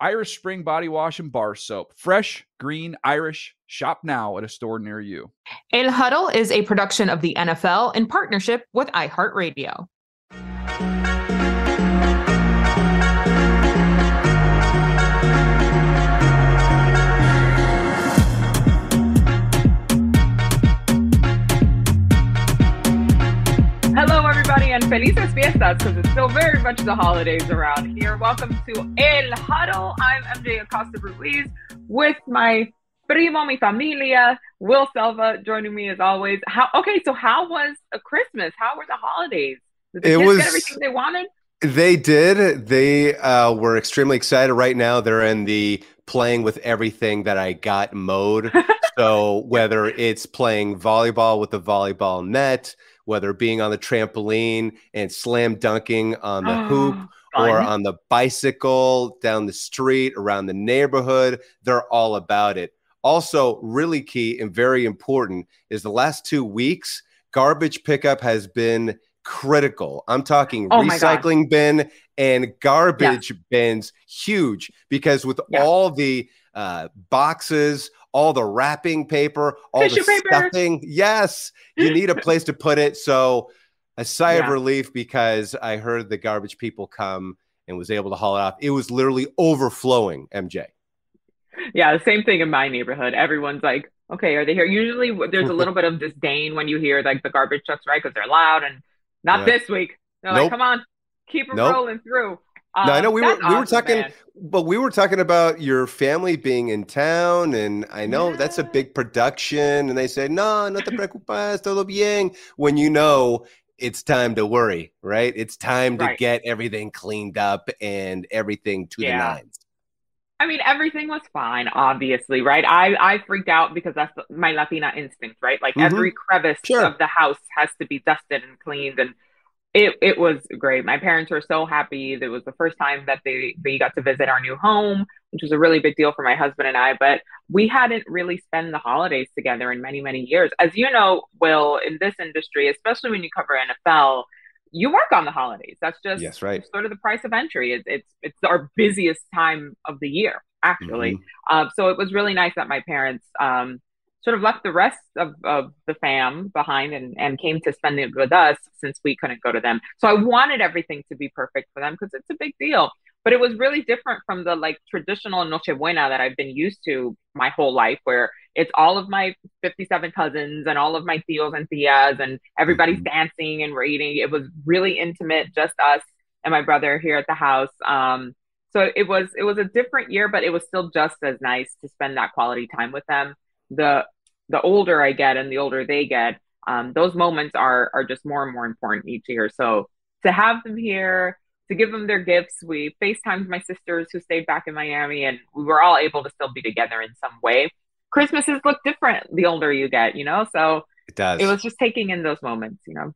Irish Spring Body Wash and Bar Soap. Fresh, green, Irish. Shop now at a store near you. El Huddle is a production of the NFL in partnership with iHeartRadio. Felices fiestas because it's still very much the holidays around here. Welcome to El Huddle. I'm MJ Acosta Ruiz with my primo, mi familia, Will Selva, joining me as always. How? Okay, so how was a Christmas? How were the holidays? Did the It was- get everything they wanted? They did. They uh, were extremely excited. Right now, they're in the playing with everything that I got mode. so whether it's playing volleyball with the volleyball net, whether being on the trampoline and slam dunking on the hoop, or on the bicycle down the street around the neighborhood, they're all about it. Also, really key and very important is the last two weeks, garbage pickup has been critical. I'm talking Oh recycling bin and garbage bins, huge because with Yeah. all the uh, boxes, all the wrapping paper, all Tissue the paper. stuffing, yes, you need a place to put it. So, a sigh of relief because I heard the garbage people come and was able to haul it off. It was literally overflowing, MJ. Yeah, the same thing in my neighborhood. Everyone's like, okay, are they here? Usually there's a little bit of disdain when you hear like the garbage trucks, right? Because they're loud and not Yeah. this week. They're Nope. like, come on, keep it Nope. rolling through. No, I Um, know we were we were talking, man. but we were talking about your family being in town, and I know that's a big production. And they say, "No, no te preocupes, todo bien." When you know it's time to worry, right? It's time to Right. get everything cleaned up and everything to Yeah. the nines. I mean, everything was fine, obviously, right? I I freaked out because that's my Latina instinct, right? Like Mhm. every crevice Sure. of the house has to be dusted and cleaned, and it it was great. My parents were so happy. It was the first time that they they got to visit our new home, which was a really big deal for my husband and I. But we hadn't really spent the holidays together in many many years, as you know, Will, in this industry, especially when you cover NFL. You work on the holidays. That's just Yes, right. sort of the price of entry. It's it's it's our busiest time of the year, actually. Mhm. Um, so it was really nice that my parents um, sort of left the rest of, of the fam behind and, and came to spend it with us since we couldn't go to them. So I wanted everything to be perfect for them because it's a big deal. But it was really different from the like traditional Noche Buena that I've been used to my whole life, where it's all of my 57 cousins and all of my tios and tias and everybody's Mhm. dancing and raiding. It was really intimate, just us and my brother here at the house. Um, so it was it was a different year, but it was still just as nice to spend that quality time with them. The the older I get and the older they get, um, those moments are are just more and more important each year. So to have them here, to give them their gifts, we FaceTimed my sisters who stayed back in Miami, and we were all able to still be together in some way. Christmases look different the older you get, you know. So It does. it was just taking in those moments, you know.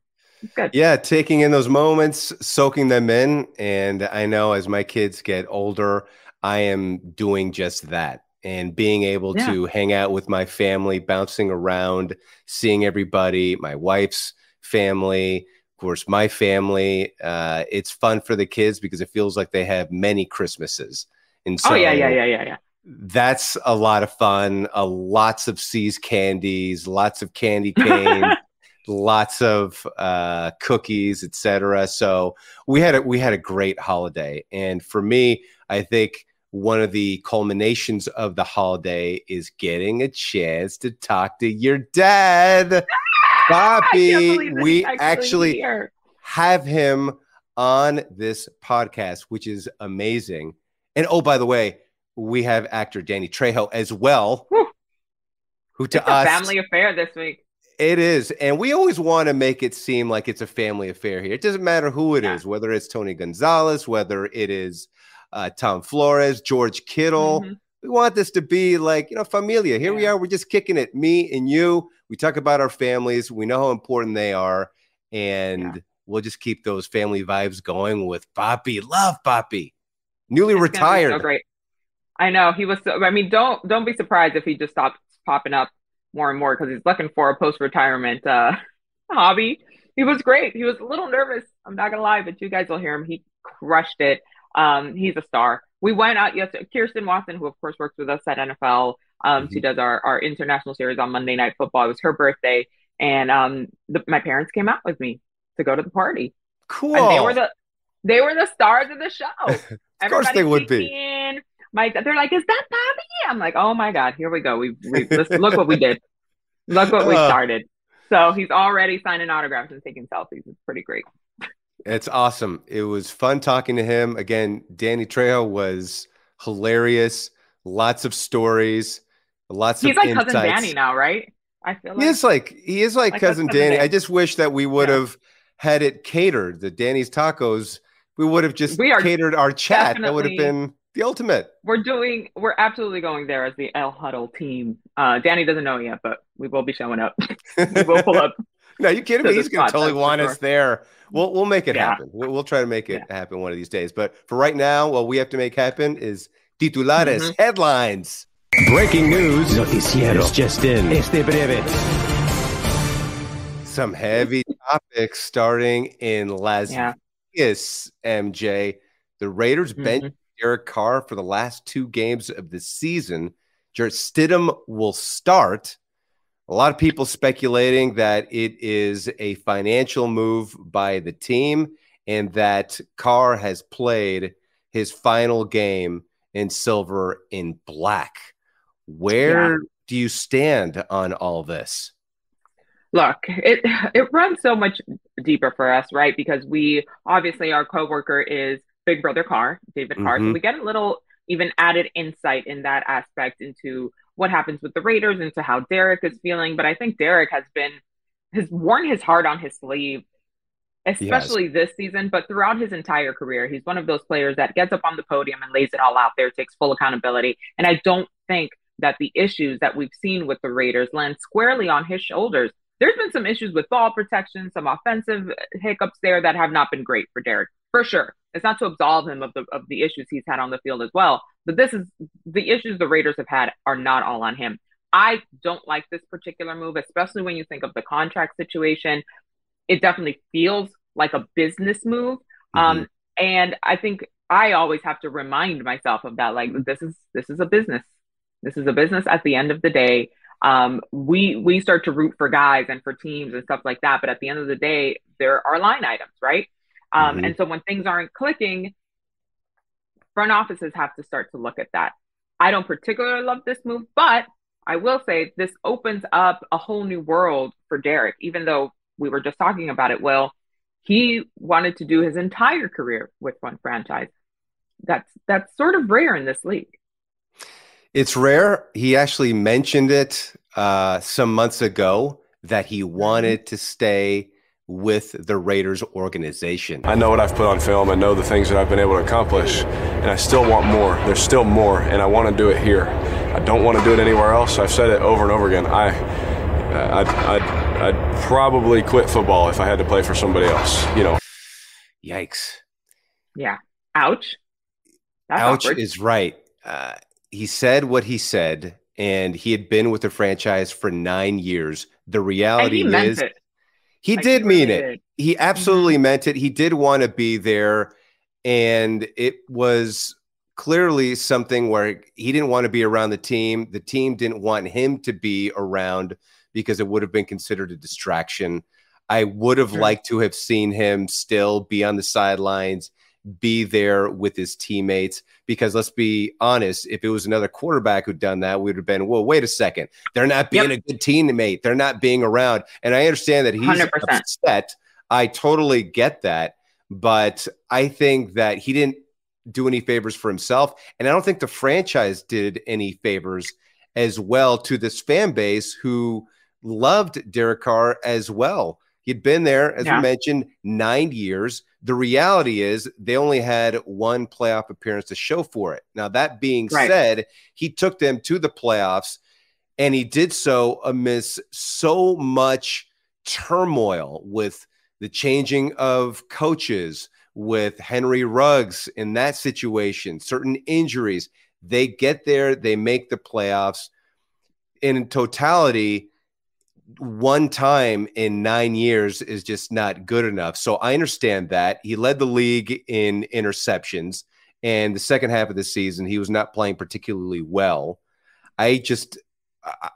Good. Yeah, taking in those moments, soaking them in. And I know as my kids get older, I am doing just that and being able Yeah. to hang out with my family, bouncing around, seeing everybody, my wife's family, of course, my family. Uh, it's fun for the kids because it feels like they have many Christmases. And so oh yeah, yeah, yeah, yeah, yeah. that's a lot of fun. Uh, lots of C's candies, lots of candy cane, lots of uh, cookies, etc. So we had a, we had a great holiday, and for me, I think one of the culminations of the holiday is getting a chance to talk to your dad, Bobby. We is actually have him on this podcast, which is amazing. And oh, by the way, we have actor Danny Trejo as well, Whew. who to It's a us family affair this week. it is, and we always want to make it seem like it's a family affair here. It doesn't matter who it is, Yeah. whether it's Tony Gonzalez, whether it is uh, Tom Flores, George Kittle. Mhm. We want this to be like, you know, familia. Here we are. We're just kicking it. Me and you. We talk about our families. We know how important they are. And we'll just keep those family vibes going with Papi. Love Papi. Newly It's retired. So great. I know he was. So, I mean, don't don't be surprised if he just stops popping up more and more because he's looking for a post retirement uh, hobby. He was great. He was a little nervous. I'm not gonna lie, but you guys will hear him. He crushed it. Um, he's a star. We went out yesterday. Kirsten Watson, who of course works with us at NFL, um, she does our our international series on Monday Night Football. It was her birthday, and um, the, my parents came out with me to go to the party. Cool. And they were the they were the stars of the show. Of course they would be. In. My, they're like, "Is that Bobby?" I'm like, "Oh my god, here we go. We, we look what we did. Look what we Uh. started." So he's already signing autographs and taking selfies. It's pretty great. It's awesome. It was fun talking to him. Again, Danny Trejo was hilarious. Lots of stories, lots. He's of like insights. cousin Danny now, right? I feel He like is like he is like, Like cousin cousin Danny. Danny. I just wish that we would Yeah. have had it catered. The Danny's tacos. We would have just We are catered our chat. That would have been the ultimate. we're doing. We're absolutely going there as the El Huddle team. Uh, Danny doesn't know yet, but we will be showing up. we will pull up. No, you kidding me? He's going to totally that's for want us there. We'll we'll make it Yeah. happen. We'll, we'll try to make it happen one of these days. But for right now, what we have to make happen is titulares Mhm. headlines. Breaking news. Noticieros just in. Este breve. Some heavy topics starting in Las Yeah. Vegas. MJ, the Raiders Mhm. bench Derek Carr for the last two games of the season. Jarrett Stidham will start. A lot of people speculating that it is a financial move by the team and that Carr has played his final game in silver in black. Where Yeah. do you stand on all this? Look, it it runs so much deeper for us, right? Because we obviously our coworker is Big Brother Carr, David Carr. So Mhm. we get a little even added insight in that aspect into what happens with the Raiders, and to how Derek is feeling. But I think Derek has been has worn his heart on his sleeve, especially this season, but throughout his entire career. He's one of those players that gets up on the podium and lays it all out there, takes full accountability. And I don't think that the issues that we've seen with the Raiders land squarely on his shoulders. There's been some issues with ball protection, some offensive hiccups there that have not been great for Derek, for sure. It's not to absolve him of the of the issues he's had on the field as well, but this is the issues the Raiders have had are not all on him. I don't like this particular move, especially when you think of the contract situation. It definitely feels like a business move. Um, and I think I always have to remind myself of that. Like this is this is a business. This is a business at the end of the day. Um, we we start to root for guys and for teams and stuff like that, but at the end of the day, there are line items, right? Um, Mhm. And so when things aren't clicking, front offices have to start to look at that. I don't particularly love this move, but I will say this opens up a whole new world for Derek, even though we were just talking about it. Well, he wanted to do his entire career with one franchise. That's that's sort of rare in this league. It's rare. He actually mentioned it uh, some months ago that he wanted to stay with the Raiders organization. I know what I've put on film. I know the things that I've been able to accomplish, and I still want more. There's still more, and I want to do it here. I don't want to do it anywhere else. I've said it over and over again. I, I'd, I'd, I'd probably quit football if I had to play for somebody else. You know, Yikes. Yeah. Ouch. That's Ouch awkward. is right. Uh, he said what he said, and he had been with the franchise for nine years. The and reality he meant is, it. He Like, did mean really it. He mm-hmm. absolutely meant it. He did want to be there. And it was clearly something where he didn't want to be around the team. The team didn't want him to be around because it would have been considered a distraction. I would have Sure. liked to have seen him still be on the sidelines, be there with his teammates. Because let's be honest, if it was another quarterback who'd done that, we would have been, well, wait a second. They're not being Yep. a good teammate. They're not being around. And I understand that he's 100%. upset. I totally get that. But I think that he didn't do any favors for himself. And I don't think the franchise did any favors as well to this fan base who loved Derek Carr as well. He'd been there, as Yeah. we mentioned, nine years. The reality is they only had one playoff appearance to show for it. Now, that being Right. said, he took them to the playoffs and he did so amidst so much turmoil with the changing of coaches, with Henry Ruggs in that situation, certain injuries. They get there, they make the playoffs. In totality, one time in nine years is just not good enough. So I understand that. He led the league in interceptions, and the second half of the season, he was not playing particularly well. I just,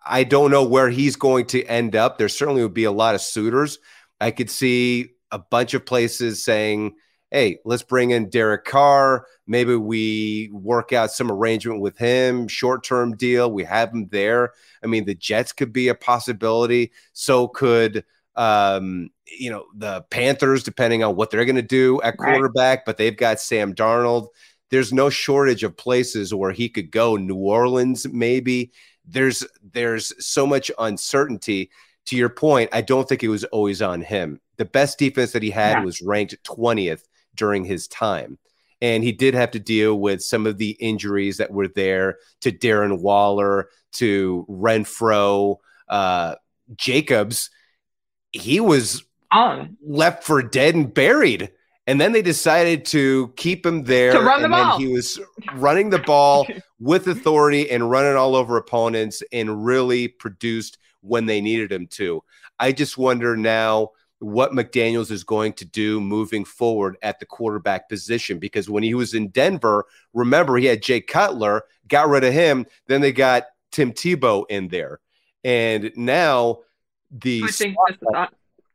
I- don't know where he's going to end up. There certainly would be a lot of suitors. I could see a bunch of places saying, hey, let's bring in Derek Carr. Maybe we work out some arrangement with him, short term deal. We have him there. I mean, the Jets could be a possibility. So could, um, you know, the Panthers, depending on what they're going to do at Right. quarterback, but they've got Sam Darnold. There's no shortage of places where he could go. New Orleans, maybe. There's there's so much uncertainty. To your point, I don't think it was always on him. The best defense that he had Yeah. was ranked 20th during his time. And he did have to deal with some of the injuries that were there to Darren Waller, to Renfrow, uh, Jacobs. He was Oh, left for dead and buried. And then they decided to keep him there. To run the ball. he was running the ball with authority and running all over opponents and really produced when they needed him to. I just wonder now what McDaniels is going to do moving forward at the quarterback position because when he was in Denver, remember he had Jay Cutler, got rid of him, then they got Tim Tebow in there. And now the switching just a thought.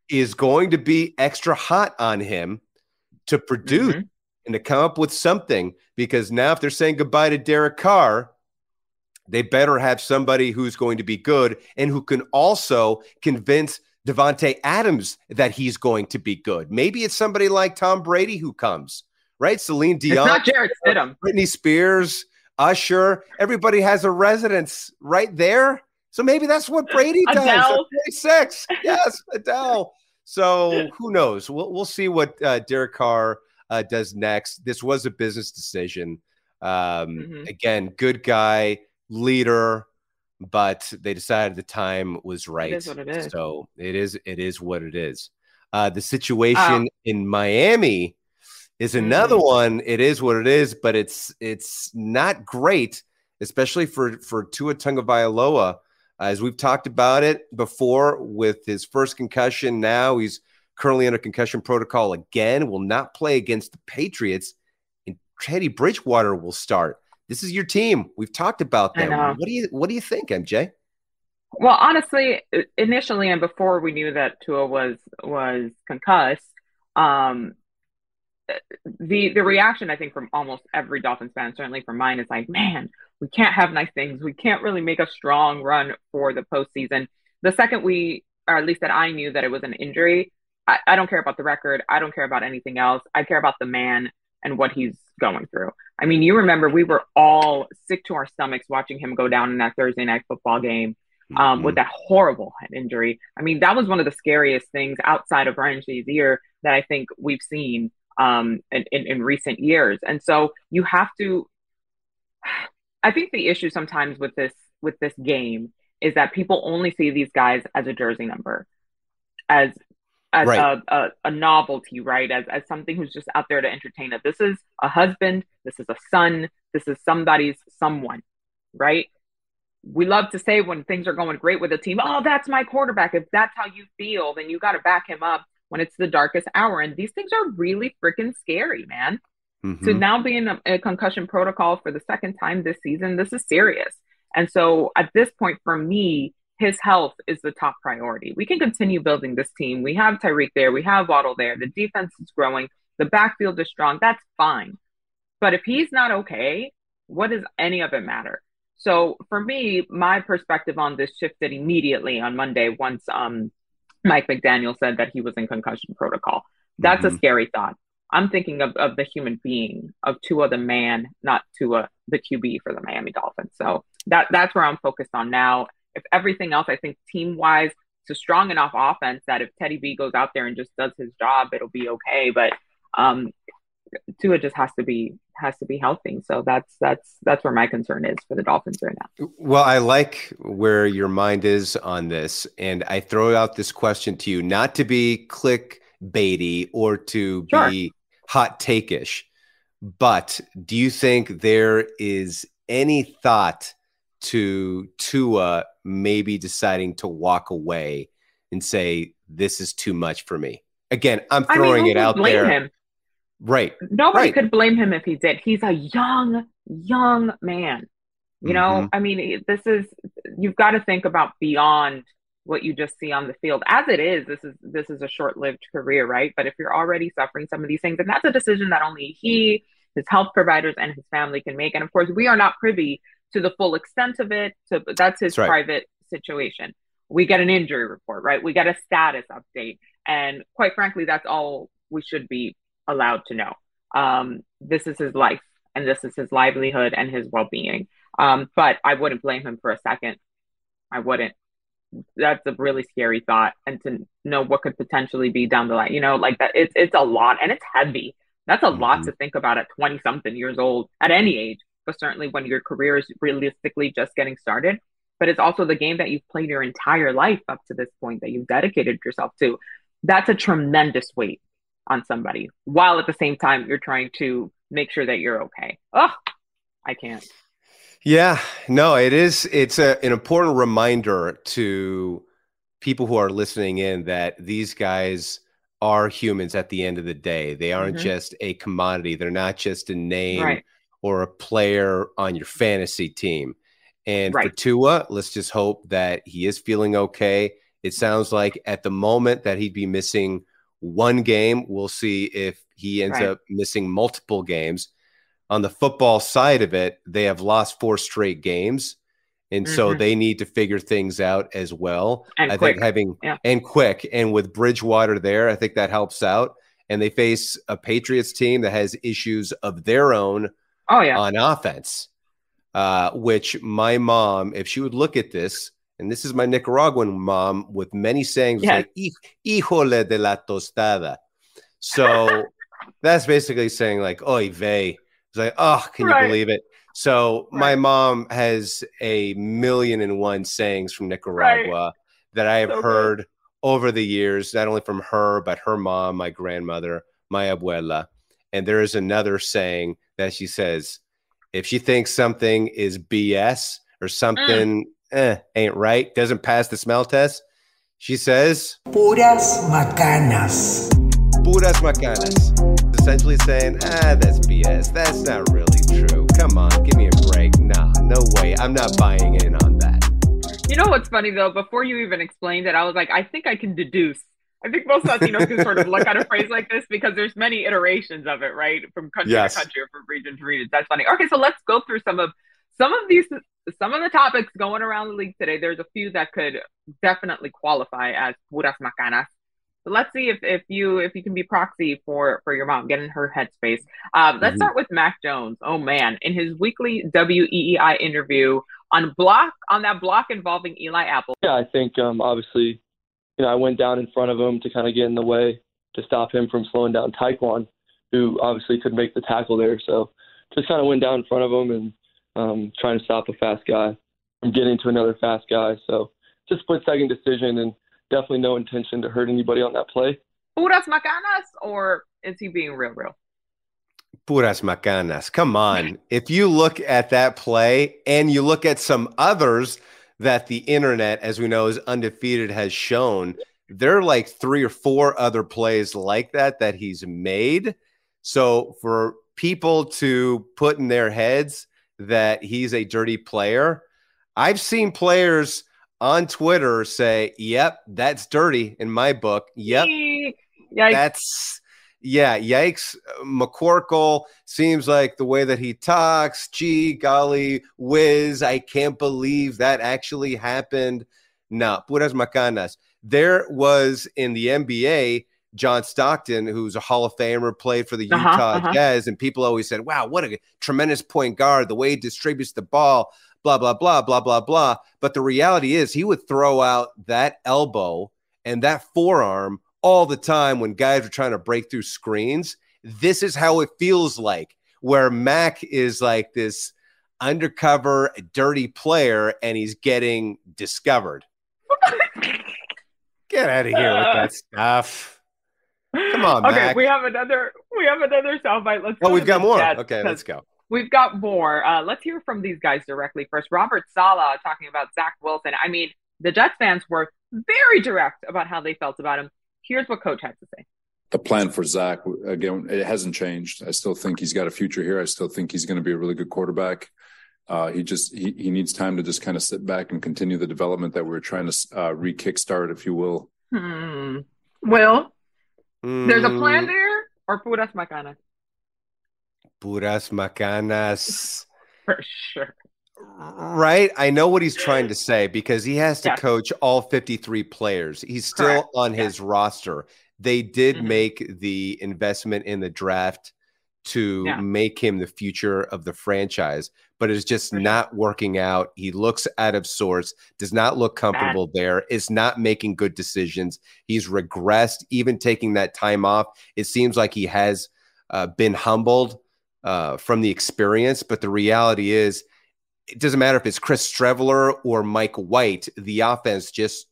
is going to be extra hot on him to produce Mhm. and to come up with something because now if they're saying goodbye to Derek Carr, they better have somebody who's going to be good and who can also convince Davante Adams that he's going to be good. Maybe it's somebody like Tom Brady who comes, right? Celine It's Dion, not Jarrett Stidham. Britney Spears, Usher, everybody has a residence right there. So maybe that's what Brady does. Adele. 46. Yes, Adele. So who knows? We'll, we'll see what uh, Derek Carr uh, does next. This was a business decision. Um, Mhm. Again, good guy, leader, but they decided the time was right. is what it is. So it is. It is what it is. Uh, the situation in Miami is another Mhm. one. It is what it is, but it's it's not great, especially for for Tua Tagovailoa. As we've talked about it before, with his first concussion, now he's currently under concussion protocol again. Will not play against the Patriots, and Teddy Bridgewater will start. This is your team. We've talked about them. What do you What do you think, MJ? Well, honestly, initially and before we knew that Tua was was concussed, um, the the reaction I think from almost every Dolphins fan, certainly from mine, is like, man, we can't have nice things. We can't really make a strong run for the postseason. The second we, or at least that I knew that it was an injury, I, I don't care about the record. I don't care about anything else. I care about the man and what he's going through. I mean, you remember we were all sick to our stomachs watching him go down in that Thursday night football game um, with that horrible head injury. I mean, that was one of the scariest things outside of Ryan Shazier that I think we've seen um, in, in, in recent years. And so you have to. I think the issue sometimes with this with this game is that people only see these guys as a jersey number, as as Right. a, a, a novelty, right? As as something who's just out there to entertain us. This is a husband. This is a son. This is somebody's someone, right? we love to say when things are going great with a team, oh, that's my quarterback. If that's how you feel, then you got to back him up when it's the darkest hour. And these things are really freaking scary, man. Mhm. To now being a, a concussion protocol for the second time this season, this is serious. And so at this point, for me, his health is the top priority. We can continue building this team. We have Tyreek there, we have Waddle there, the defense is growing, the backfield is strong. That's fine. But if he's not okay, what does any of it matter? So for me, my perspective on this shifted immediately on Monday once um, Mike McDaniel said that he was in concussion protocol. That's a Mhm. scary thought. I'm thinking of, of the human being, of Tua the man, not Tua the QB for the Miami Dolphins. So that that's where I'm focused on now. If everything else, I think team wise, It's a strong enough offense that if Teddy B goes out there and just does his job, it'll be okay. But um, Tua just has to be has to be healthy. So that's that's that's where my concern is for the Dolphins right now. Well, I like where your mind is on this, and I throw out this question to you, not to be click baity or to Sure. be hot take-ish, but do you think there is any thought to Tua maybe deciding to walk away and say this is too much for me? Again, I'm I throwing mean, it out blame there. him? Right. Nobody Right. could blame him if he did. He's a young, young man. You know, Mhm. I mean, this is you've got to think about beyond what you just see on the field. As it is, this is this is a short-lived career, right? But if you're already suffering some of these things, and that's a decision that only he, his health providers, and his family can make. And of course, we are not privy to the full extent of it. So that's his That's right. private situation. We get an injury report, right? We get a status update, and quite frankly, that's all we should be allowed to know. Um, this is his life, and this is his livelihood and his well-being. Um, but I wouldn't blame him for a second. I wouldn't. That's a really scary thought, and to know what could potentially be down the line, you know, like that. It's it's a lot, and it's heavy. That's a lot Mhm. to think about at twenty something years old, at any age, but certainly when your career is realistically just getting started. But it's also the game that you've played your entire life up to this point that you've dedicated yourself to. That's a tremendous weight on somebody, while at the same time you're trying to make sure that you're okay. Oh, I can't. Yeah, no, it is. It's a, an important reminder to people who are listening in that these guys are humans at the end of the day. They aren't Mhm. just a commodity. They're not just a name Right. Or a player on your fantasy team. And for Tua, let's just hope that he is feeling okay. It sounds like at the moment that he'd be missing one game. We'll see if he ends Right. up missing multiple games on the football side of it, they have lost four straight games. And so Mhm. they need to figure things out as well. And I quick. think having Yeah. and quick and with Bridgewater there, I think that helps out. And they face a Patriots team that has issues of their own Oh yeah. on offense, uh, which my mom, if she would look at this, and this is my Nicaraguan mom with many sayings Yes. like "Hij- "hijole de la tostada." So that's basically saying like "oy vey." It's like, oh, can you believe it? So my mom has a million and one sayings from Nicaragua that I have So good. heard over the years, not only from her, but her mom, my grandmother, my abuela. And there is another saying that she says, if she thinks something is BS or something eh, ain't right, doesn't pass the smell test, she says, puras macanas. puras macanas. Essentially saying, ah, that's BS. That's not really true. Come on, give me a break. Nah, no way. I'm not buying in on that. You know what's funny though? Before you even explained it, I was like, I think I can deduce. I think most Latinos can sort of look at a phrase like this because there's many iterations of it, right? From country Yes. to country or from region to region. That's funny. Okay, so let's go through some of some of these some of the topics going around the league today. There's a few that could definitely qualify as puras macanas. So let's see if, if you if you can be proxy for for your mom, get in her headspace. Um, let's Mhm. start with Mac Jones. Oh man, in his weekly WEEI interview on block on that block involving Eli Apple. Yeah, I think um, obviously, you know, I went down in front of him to kind of get in the way to stop him from slowing down Taekwon, who obviously could make the tackle there. So just kind of went down in front of him and um, trying to stop a fast guy from getting to another fast guy. So just split second decision and definitely no intention to hurt anybody on that play. Puras macanas, or is he being real, real? Puras macanas. Come on. If you look at that play and you look at some others that the internet, as we know, is undefeated, has shown, there are like three or four other plays like that that he's made. So for people to put in their heads that he's a dirty player, I've seen players on Twitter say, Yep, that's dirty in my book. Yep, Yikes. that's yeah, yikes. McCorkle seems like the way that he talks. Gee, golly, whiz! I can't believe that actually happened. No, puras macanas. There was in the NBA, John Stockton, who's a Hall of Famer, played for the Uh-huh, Utah uh-huh. Jazz, and people always said, "Wow, what a tremendous point guard! The way he distributes the ball." blah, blah, blah, blah, blah, blah. But the reality is, he would throw out that elbow and that forearm all the time when guys are trying to break through screens. This is how it feels like, where Mac is like this undercover, dirty player and he's getting discovered. Get out of here with that stuff. Come on, okay, Mac. we have another we have another soundbite. Let's Oh, go we've got more. Okay, let's go. We've got more. Uh, let's hear from these guys directly first. Robert Saleh talking about Zach Wilson. I mean, the Jets fans were very direct about how they felt about him. Here's what Coach had to say. the plan for Zach again, it hasn't changed. I still think he's got a future here. I still think he's going to be a really good quarterback. Uh, he just he, he needs time to just kind of sit back and continue the development that we're trying to uh, re-kickstart, if you will. Hmm. Well, there's a plan Mm, there, or puras macanas Puras macanas. for sure. Right. I know what he's trying to say because he has to Yes. coach all 53 players. He's still Correct. on his roster. They did Mhm. make the investment in the draft to Yeah. make him the future of the franchise, but it's just For sure. not working out. He looks out of sorts, does not look comfortable there, is not making good decisions. He's regressed, even taking that time off. It seems like he has uh, been humbled uh, from the experience, but the reality is, it doesn't matter if it's Chris Streveler or Mike White, the offense just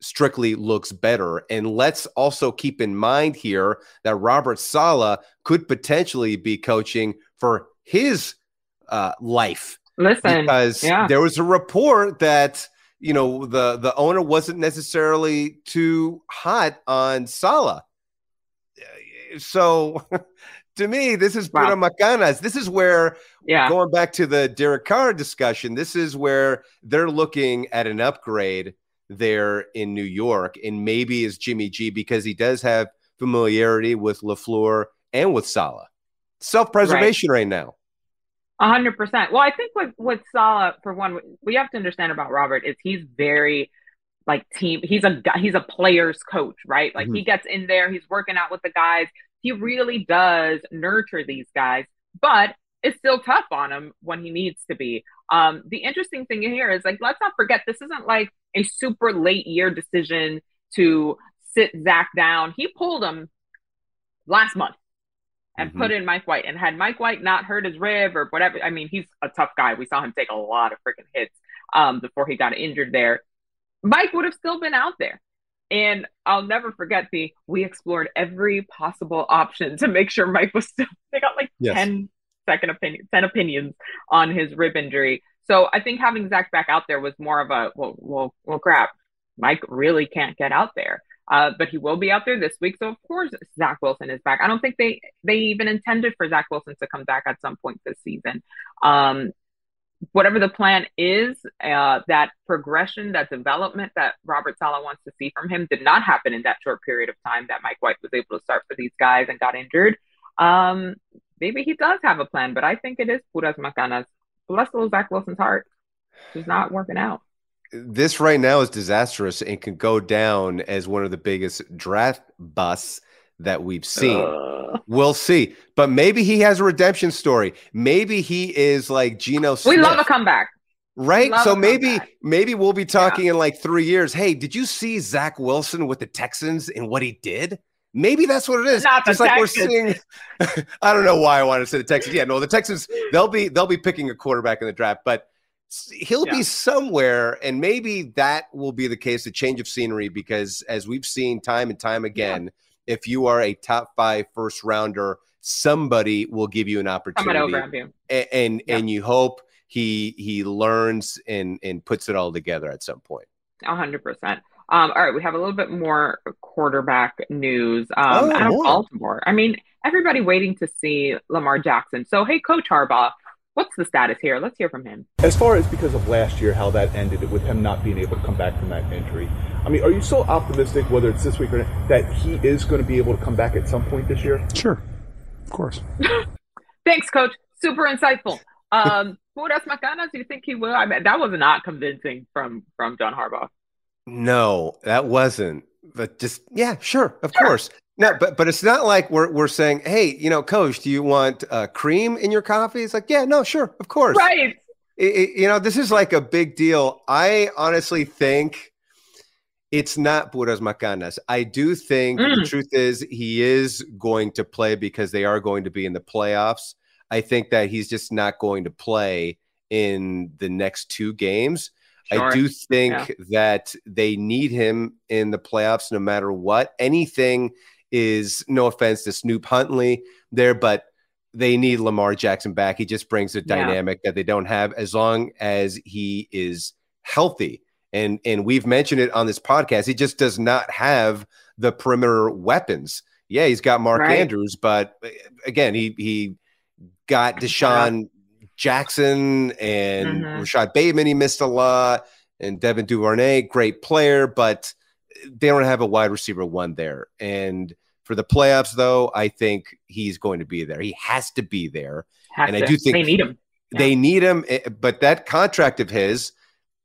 strictly looks better. And let's also keep in mind here that Robert Saleh could potentially be coaching for his uh, life Listen, because yeah. there was a report that you know the the owner wasn't necessarily too hot on Saleh. So to me, this is Wow. macanas. This is where yeah, going back to the Derek Carr discussion, this is where they're looking at an upgrade there in New York, and maybe is Jimmy G because he does have familiarity with Lafleur and with Saleh. Self preservation right. now. A hundred percent. Well, I think with with Saleh, for one, we have to understand about Robert is he's very like team. He's a. He's a player's coach, right? Like he mm-hmm. gets in there. He's working out with the guys. He really does nurture these guys, but it's still tough on him when he needs to be. Um, the interesting thing here is like let's not forget this isn't like a super late year decision to sit Zach down. He pulled him last month and Mhm. put in Mike White. And had Mike White not hurt his rib or whatever, I mean, he's a tough guy. We saw him take a lot of freaking hits um, before he got injured there. Mike would have still been out there. And I'll never forget the we explored every possible option to make sure Mike was still they got like Yes. 10 second opinion 10 opinions on his rib injury. So I think having Zach back out there was more of a well well well crap. Mike really can't get out there. Uh, but he will be out there this week. So of course Zach Wilson is back. I don't think they they even intended for Zach Wilson to come back at some point this season. Um, whatever the plan is, uh, that progression, that development that Robert Saleh wants to see from him did not happen in that short period of time that Mike White was able to start for these guys and got injured. Um, maybe he does have a plan, but I think it is puras macanas. Bless little Zach Wilson's heart. It's not working out. This right now is disastrous and can go down as one of the biggest draft busts that we've seen. Ugh. We'll see. But maybe he has a redemption story. Maybe he is like Geno Smith. we love a comeback. Right. love So maybe comeback. maybe we'll be talking in like three years. Hey, did you see Zach Wilson with the Texans and what he did? Maybe that's what it is. Not the Just like Texans. we're seeing. I don't know why I wanted to say the Texans. Yeah, no, the Texans. They'll be they'll be picking a quarterback in the draft, but he'll Yeah. be somewhere, and maybe that will be the case. A change of scenery, because as we've seen time and time again, if you are a top five first rounder, somebody will give you an Coming opportunity over at you. and and, Yeah. and you hope he he learns and and puts it all together at some point. A hundred percent. Um, all right, we have a little bit more quarterback news um, Oh, out of more. Baltimore. I mean, everybody waiting to see Lamar Jackson. So, hey, Coach Harbaugh, what's the status here? Let's hear from him. As far as because of last year, how that ended with him not being able to come back from that injury. I mean, are you so optimistic, whether it's this week or not, that he is going to be able to come back at some point this year? Sure. Of course. Thanks, Coach. Super insightful. Um, Puras Macanas, do you think he will? I mean, that was not convincing from from John Harbaugh. No, that wasn't. But just yeah, sure, of course. No, but but it's not like we're we're saying, hey, you know, coach, do you want uh, cream in your coffee? It's like, yeah, no, sure, of course. Right. It- it- you know, this is like a big deal. I honestly think it's not puras macanas. I do think the Mm. truth is he is going to play because they are going to be in the playoffs. I think that he's just not going to play in the next two games. I do think Yeah. that they need him in the playoffs no matter what. Anything is no offense to Snoop Huntley there, but they need Lamar Jackson back. He just brings a Yeah. dynamic that they don't have as long as he is healthy. And and we've mentioned it on this podcast. He just does not have the perimeter weapons. Yeah, he's got Mark Right. Andrews, but uh, again, he he got DeSean Jackson and Mhm. Rashod Bateman. He missed a lot, and Devin Duvernay, great player, but they don't have a wide receiver one there. And for the playoffs, though, I think he's going to be there. He has to be there. Has and I do think they need him. They need him, eh, but that contract of his,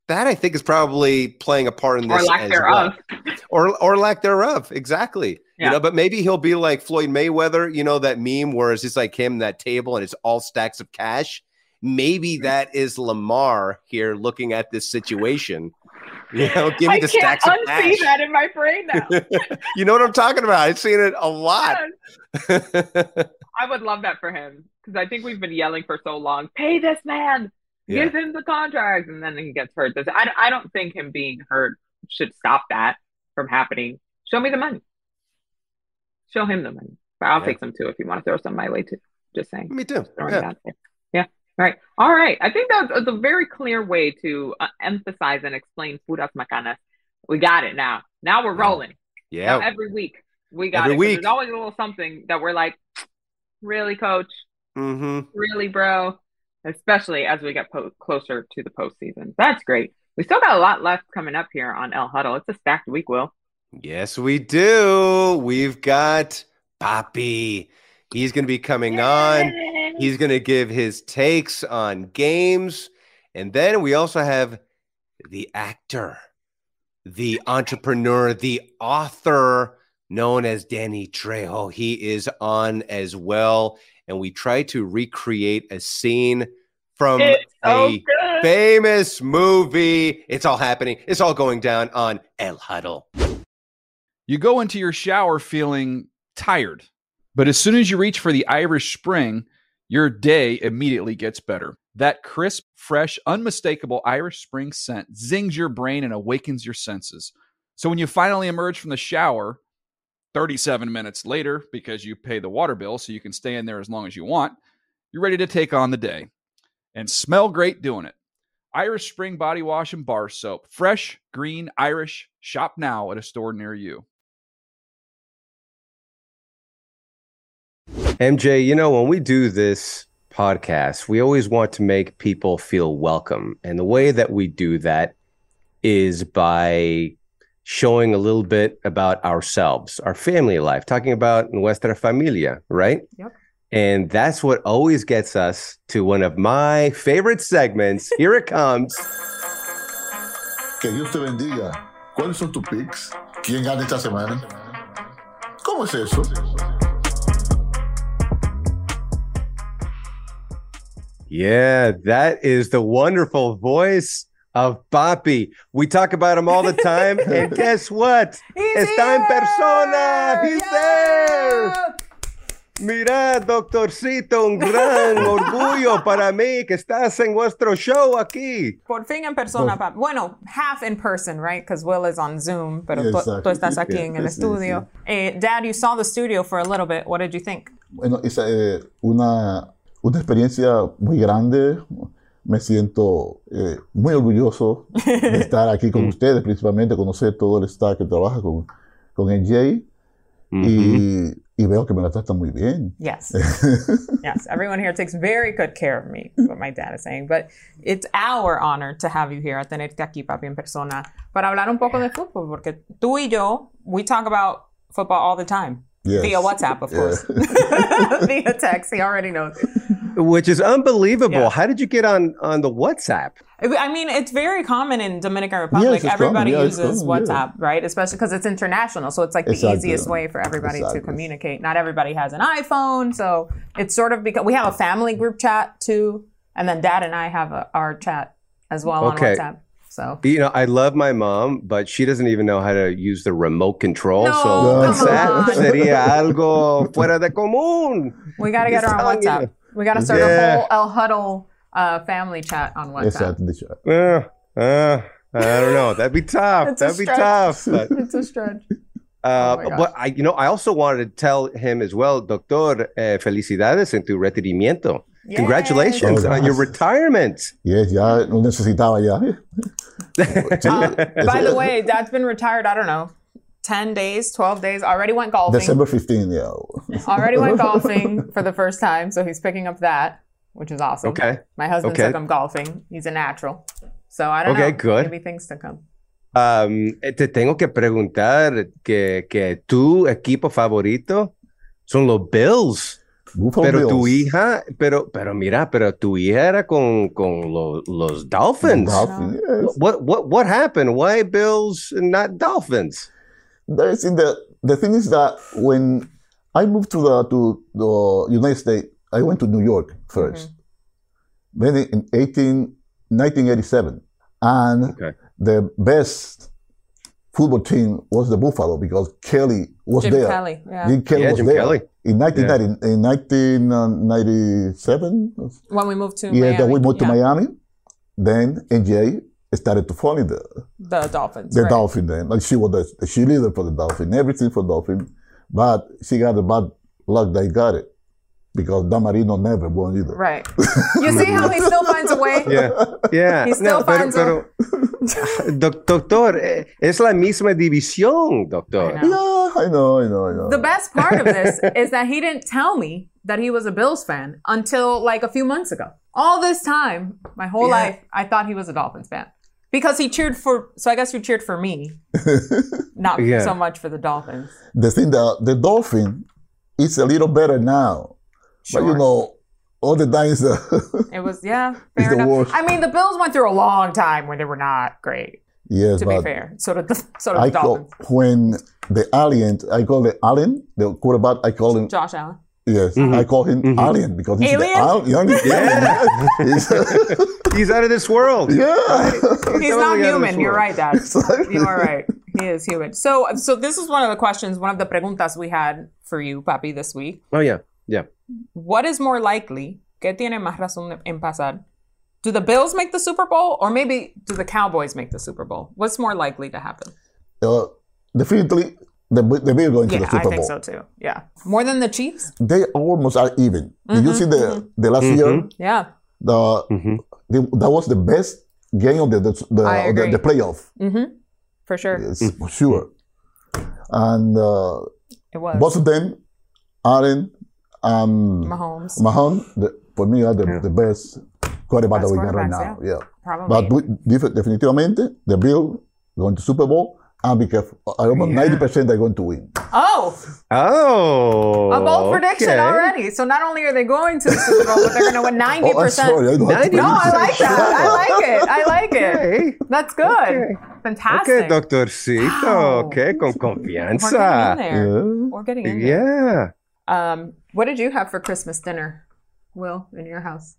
that I think is probably playing a part in this, Or lack thereof. well. or or lack thereof. Exactly. Yeah. You know, but maybe he'll be like Floyd Mayweather. You know that meme where it's just like him that table and it's all stacks of cash. Maybe that is Lamar here looking at this situation. You know, give me I the can't stacks of unsee cash. that in my brain now. you know what I'm talking about? I've seen it a lot. I would love that for him because I think we've been yelling for so long. Pay this man. Yeah. Give him the contract, and then he gets hurt. I, I don't think him being hurt should stop that from happening. Show me the money. Show him the money. But I'll Yeah. take some too if you want to throw some my way too. Just saying. Me too. Yeah. it out there. Yeah. Right. All right. I think that's that's a very clear way to uh, emphasize and explain puras macanas. We got it now. Now we're rolling. Yeah. Now every week we got Every it. week. There's always a little something that we're like, really, coach, Mm-hmm. really, bro. Especially as we get po- closer to the postseason. That's great. We still got a lot left coming up here on El Huddle. It's a stacked week, Will. Yes, we do. We've got Papi. He's going to be coming on. He's going to give his takes on games. And then we also have the actor, the entrepreneur, the author known as Danny Trejo. He is on as well. And we try to recreate a scene from It's a good. famous movie. It's all happening. It's all going down on El Huddle. You go into your shower feeling tired, but as soon as you reach for the Irish Spring, your day immediately gets better. That crisp, fresh, unmistakable Irish Spring scent zings your brain and awakens your senses. So when you finally emerge from the shower, 37 minutes later, because you pay the water bill so you can stay in there as long as you want, you're ready to take on the day and smell great doing it. Irish Spring Body Wash and Bar Soap. Fresh, green, Irish. Shop now at a store near you. MJ, you know, when we do this podcast, we always want to make people feel welcome. And the way that we do that is by showing a little bit about ourselves, our family life, talking about nuestra familia, right? Yep. And that's what always gets us to one of my favorite segments. Here it comes. Que Dios te bendiga. ¿Cuáles son tus picks? ¿Quién gana esta semana? ¿Cómo es eso? Yeah, that is the wonderful voice of Papi. We talk about him all the time. and guess what? Está en persona. He's there. Mira, doctorcito, un gran orgullo para mí que estás en vuestro show aquí. Por fin en persona, Pap. Bueno, half in person, right? Because Will is on Zoom, pero tú, Exacto. tú estás aquí en el estudio. Eh, Dad, you saw the studio for a little bit. What did you think? Bueno, es eh, una, una experiencia muy grande. Me siento eh, muy orgulloso de estar aquí con ustedes, principalmente conocer todo el staff que trabaja con, con NJ y, y veo que me la tratan muy bien. Yes. yes. Everyone here takes very good care of me, what my dad is saying. But it's our honor to have you here, a tenerte aquí, papi, en persona, para hablar un poco de fútbol, porque tú y yo, we talk about football all the time. Yes. Via WhatsApp, of Yeah. course. Via text. He already knows. Which is unbelievable. Yeah. How did you get on on the WhatsApp? I mean, it's very common in Dominican Republic. everybody. Yeah, uses common, yeah. WhatsApp, right? Especially because it's international. So it's like the Exactly. easiest way for everybody to communicate. Not everybody has an iPhone. So it's sort of because we have a family group chat too. And then dad and I have a, our chat as well Okay. on WhatsApp. So You know, I love my mom, but she doesn't even know how to use the remote control. No, so come what's that on. sería algo fuera de común. we got to get her on. WhatsApp. We got to start Yeah. a whole El Huddle uh, family chat on WhatsApp. Exactly. the chat. Uh, uh, I don't know. That'd be tough. It's That'd be stretch. tough. But, It's a stretch. uh, Oh but I, you know, I also wanted to tell him as well, Doctor, eh, felicidades en tu retirimiento. Congratulations Yes. on your retirement. Yes, ya lo necesitaba ya. Um, by the way, dad's been retired, I don't know, 10 days, 12 days, already went golfing. December 15, yeah. Already went golfing for the first time, so he's picking up that, which is awesome. Okay. My husband Okay. took him golfing. He's a natural. So I don't Okay, know. good. Maybe things to come. Um, eh, te tengo que preguntar que, que tu equipo favorito son los Bills. Buffalo Pero tu Bills. hija, pero, pero mira, pero tu hija era con, con lo- los Dolphins. Dolphins, yes. What, what, what happened? Why Bills and not Dolphins? There's in the the thing is that when I moved to the to the United States, I went to New York 1st mm-hmm. Then in 18, 1987, and Okay. the best football team was the Buffalo because Kelly was Jim there. Kelly, yeah. Jim Kelly Yeah, was Jim there Kelly. in 1990, in 1997. Uh, when we moved to Yeah, Miami. then we moved to Miami. Then MJ started to follow the The Dolphins. the right. Dolphin then. Like she was the, the cheerleader for the Dolphin, everything for Dolphin. But she got the bad luck that he got it. Because Dan Marino never won either. Right. You see how he still finds a way? Yeah, yeah. He still No, pero, finds pero, doc- doctor, eh, es la misma división, doctor. I know. Yeah, I know, I know, I know. The best part of this is that he didn't tell me that he was a Bills fan until like a few months ago. All this time, my whole Yeah. life, I thought he was a Dolphins fan. Because he cheered for, so I guess you cheered for me, not Yeah. so much for the Dolphins. the thing that the Dolphin is a little better now. sure. But you know, all the times uh, It was, yeah, It's fair the enough. worst. I mean, the Bills went through a long time when they were not great, yes, to be fair. So did the, so did I the call when the alien I call the alien, the quarterback, I call him Josh Allen. Yes, Mm-hmm. I call him alien because he's Alien? the al- young Yeah. He's- He's out of this world. yeah. He's Totally not human. You're world. right, Dad. You are right. He is human. So, so this is one of the questions, one of the preguntas we had for you, Papi, this week. Oh yeah, yeah. What is more likely? ¿Qué tiene más razón en pasar? Do the Bills make the Super Bowl, or maybe do the Cowboys make the Super Bowl? What's more likely to happen? Uh, definitely, the the Bills going to Yeah, the I Super think Bowl. so too. Yeah, more than the Chiefs. They almost are even. Did Mm-hmm, you see the the last year? Yeah, The, Mhm. the that was the best game of the the the, I of the, the playoff. for sure. Yes, for sure. And uh, It was both of them, Allen and Mahomes. Mahomes, the, for me are the, the best quarterback that we got right now. Yeah. Probably. But we, def- definitivamente, the Bill going to Super Bowl. And be careful. Uh, uh, Almost ninety percent they're going to win. oh, Oh, a bold prediction okay. already. So not only are they going to the Super Bowl, but they're going to win ninety Oh, I'm percent. sorry. I don't have to No, I like that. I like it. I like it. Okay. That's good. Fantastic. Okay, doctorcito. Wow. Okay, con We're getting in confianza. there. Yeah. We're getting in there. Yeah. Um, what did you have for Christmas dinner, Will, in your house?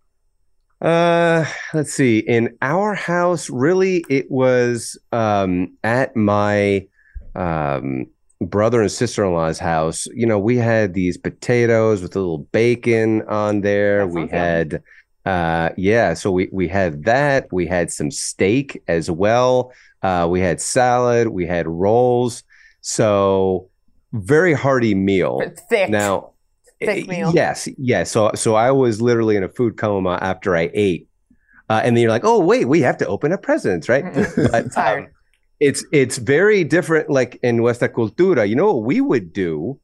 Uh, let's see. In our house, really, it was um at my um brother and sister-in-law's house. You know, we had these potatoes with a little bacon on there. We had uh yeah, so we we had that. We had some steak as well. Uh we had salad, we had rolls. So very hearty meal. Thick. Now, Thick eh, meal. yes, yes. So, so I was literally in a food coma after I ate, uh, and then you're like, "Oh, wait, we have to open up presents, right?" But, Tired. um, it's it's very different. Like in nuestra cultura, you know what we would do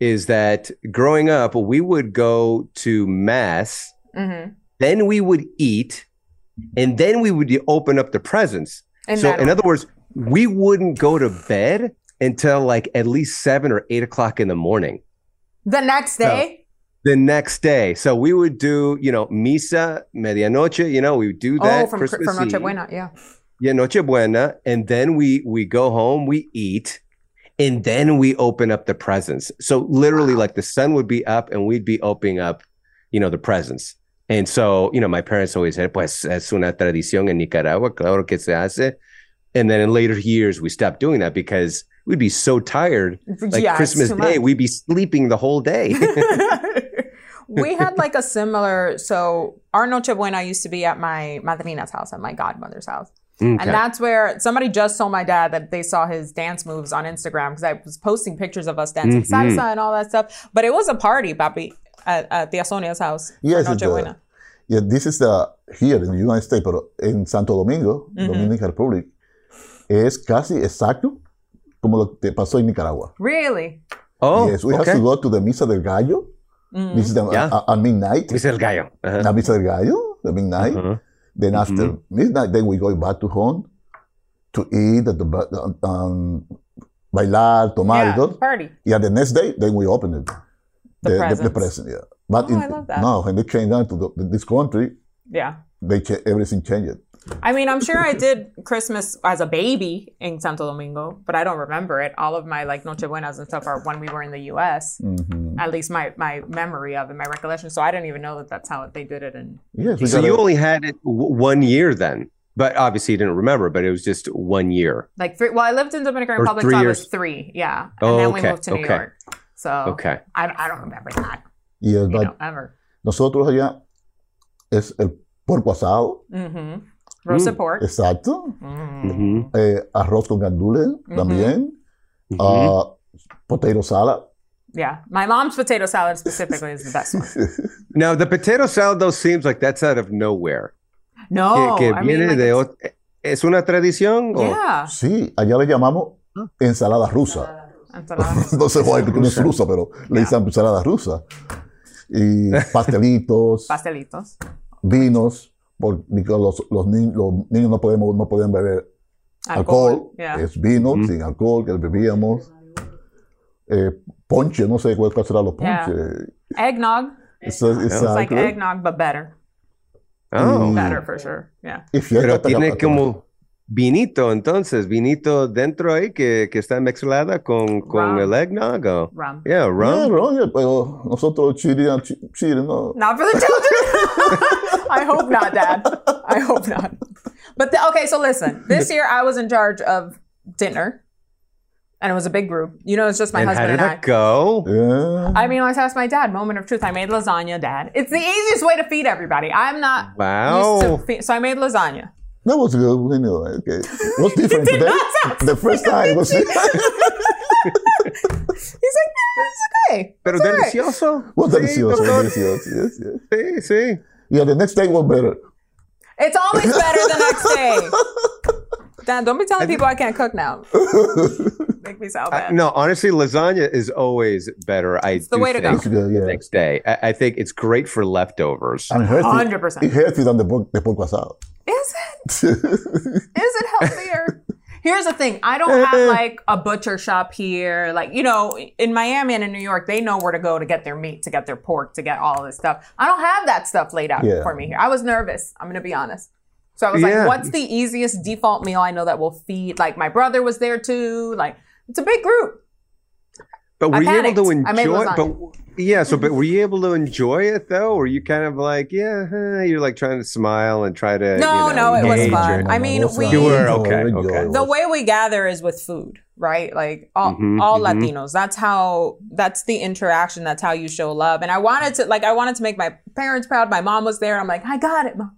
is that growing up, we would go to mass, Mm-hmm. then we would eat, and then we would open up the presents. In so, in other words, we wouldn't go to bed until like at least seven or eight o'clock in the morning The next day? the next day. So we would do, you know, misa, medianoche, you know, we would do oh, that. oh, from, Christmas from Noche Buena, yeah. Yeah, Noche Buena. And then we we go home, we eat, and then we open up the presents. So literally, like the sun would be up and we'd be opening up, you know, the presents. And so, you know, my parents always said, pues es una tradición en Nicaragua, claro que se hace. And then in later years, we stopped doing that because we'd be so tired. Like Yeah, Christmas Day, we'd be sleeping the whole day. we had like a similar so our noche buena used to be at my madrina's house at my godmother's house Okay. and that's where somebody just told my dad that they saw his dance moves on instagram because i was posting pictures of us dancing Mhm. salsa and all that stuff but it was a party papi at, at tia sonia's house Yes, noche it's, uh, buena Yeah, this is the here in the United States, but in Santo Domingo, Mhm. Dominican Republic, es casi exacto como lo que pasó en Nicaragua. really Oh, yes, we have okay. to go to the Misa del Gallo. This is the, Yeah. at, at midnight. Misa del Gallo. Uh-huh. La Misa del Gallo, the midnight. Uh-huh. Then after Mhm. midnight, then we go back to home to eat, at the, ba- um, bailar, tomar, y yeah todo. party Yeah, the next day, then we open it. The the, presents. present, yeah. But Oh, I love that. no, when they came down to the, this country, yeah they everything changed. I mean, I'm sure I did Christmas as a baby in Santo Domingo, but I don't remember it. All of my like Noche Buenas and stuff are when we were in the U.S. Mhm. At least my my memory of it, my recollection. So I didn't even know that that's how they did it. And Yes, we So got you only had it w- one year then, but obviously you didn't remember, but it was just one year. like three. Well, I lived in Dominican Or Republic three till I was three. Yeah, and Oh, then we okay, moved to New okay. York. So Okay. I, I don't remember that. Yes, You but know, ever. nosotros allá es el porco asado. Mm-hmm. Roasted Mm. pork. Exacto. Mm. Mhm. Eh, arroz con gandules también. Mhm. Ah, potato salad. Yeah, my mom's potato salad specifically is the best one. Now, the potato salad, though, seems like that's out of nowhere. No, que que I mean, viene like de it's- ot- ¿Es una tradición? o- yeah. Sí, allá le llamamos ensalada rusa. Ensalada. No sé cuál que no es rusa, pero le dicen ensalada rusa. Y pastelitos, Pastelitos. vinos, porque los, los, ni- los niños no, podemos, no pueden beber Alcohol, alcohol. yeah. Es vino Ujú. sin alcohol que bebíamos. Eh, ponche, no sé cuál, cuál será los Yeah. ponches. Eggnog. Eso es- It's like eggnog, but better. Oh. Better for sure. Yeah. Pero tiene como vinito, entonces, vinito dentro ahí que, que está mezclada con, con Rum. el eggnog. o- Rum. Yeah, Yeah, rum. yeah, pero nosotros Chile, Chi- Chile, no. Not for the children. I hope not, Dad. I hope not. But the, okay, so listen. This year I was in charge of dinner, and it was a big group. You know, it's just my and how husband did and I. that go? Yeah. I mean, let's ask my dad. Moment of truth. I made lasagna, Dad. It's the easiest way to feed everybody. I'm not used Wow. to feed, so I made lasagna. That was good. Anyway, okay. What's different today? not The first time was He's like, "Yeah, it's okay. Pero It's all right." delicioso. was Sí, delicioso, doctor. delicioso. Yes, yes. Sí, sí. Yeah, the next day was better. It's always better the next day. Dad, don't be telling people I can't cook now. Make me sound I- bad. no, honestly, lasagna is always better. I It's the way to go. think, It's good, the yeah. next day. I, I think it's great for leftovers. And healthy. 100%. It's healthy than the pork, the pork asado. Is it? Is it healthier? Here's the thing. I don't have like a butcher shop here. Like, you know, in Miami and in New York, they know where to go to get their meat, to get their pork, to get all this stuff. I don't have that stuff laid out Yeah. for me here. I was nervous. I'm going to be honest. So I was Yeah. like, what's the easiest default meal I know that will feed? Like, my brother was there too. Like, it's a big group. But were you able to panicked. I made enjoy? But yeah, so but were you able to enjoy it though? Or you kind of like, yeah, huh, you're like trying to smile and try to. No, you know, no, it was fun. or- I mean, we- You were okay, okay. the way we gather is with food, right? Like all, Mhm, all mhm. Latinos. That's how. That's the interaction. That's how you show love. And I wanted to, like, I wanted to make my parents proud. My mom was there. I'm like, I got it, mom.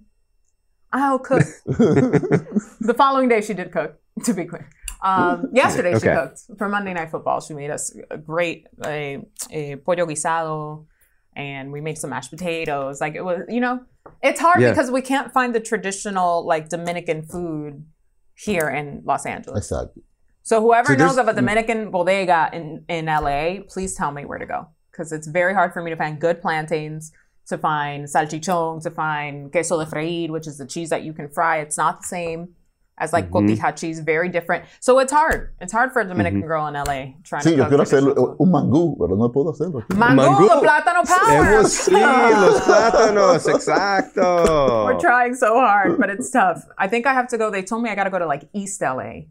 I'll cook. the following day, she did cook. To be clear, um, yesterday she cooked for Monday Night Football. She made us a great a, a pollo guisado, and we made some mashed potatoes. Like it was, you know, it's hard Yeah. because we can't find the traditional like Dominican food here in Los Angeles. Exactly. So whoever So knows of a Dominican bodega in, in LA, please tell me where to go. Because it's very hard for me to find good plantains, to find salchichon, to find queso de freír, which is the cheese that you can fry. It's not the same as like Mhm. cotija cheese, very different. So it's hard. It's hard for a Dominican Mhm. girl in LA trying Sí, to yo quiero hacer food. un mangú, pero no puedo hacerlo. aquí. Mango, Mango. the plátano power. Sí, los plátanos, exacto. We're trying so hard, but it's tough. I think I have to go. They told me I got to go to like East LA.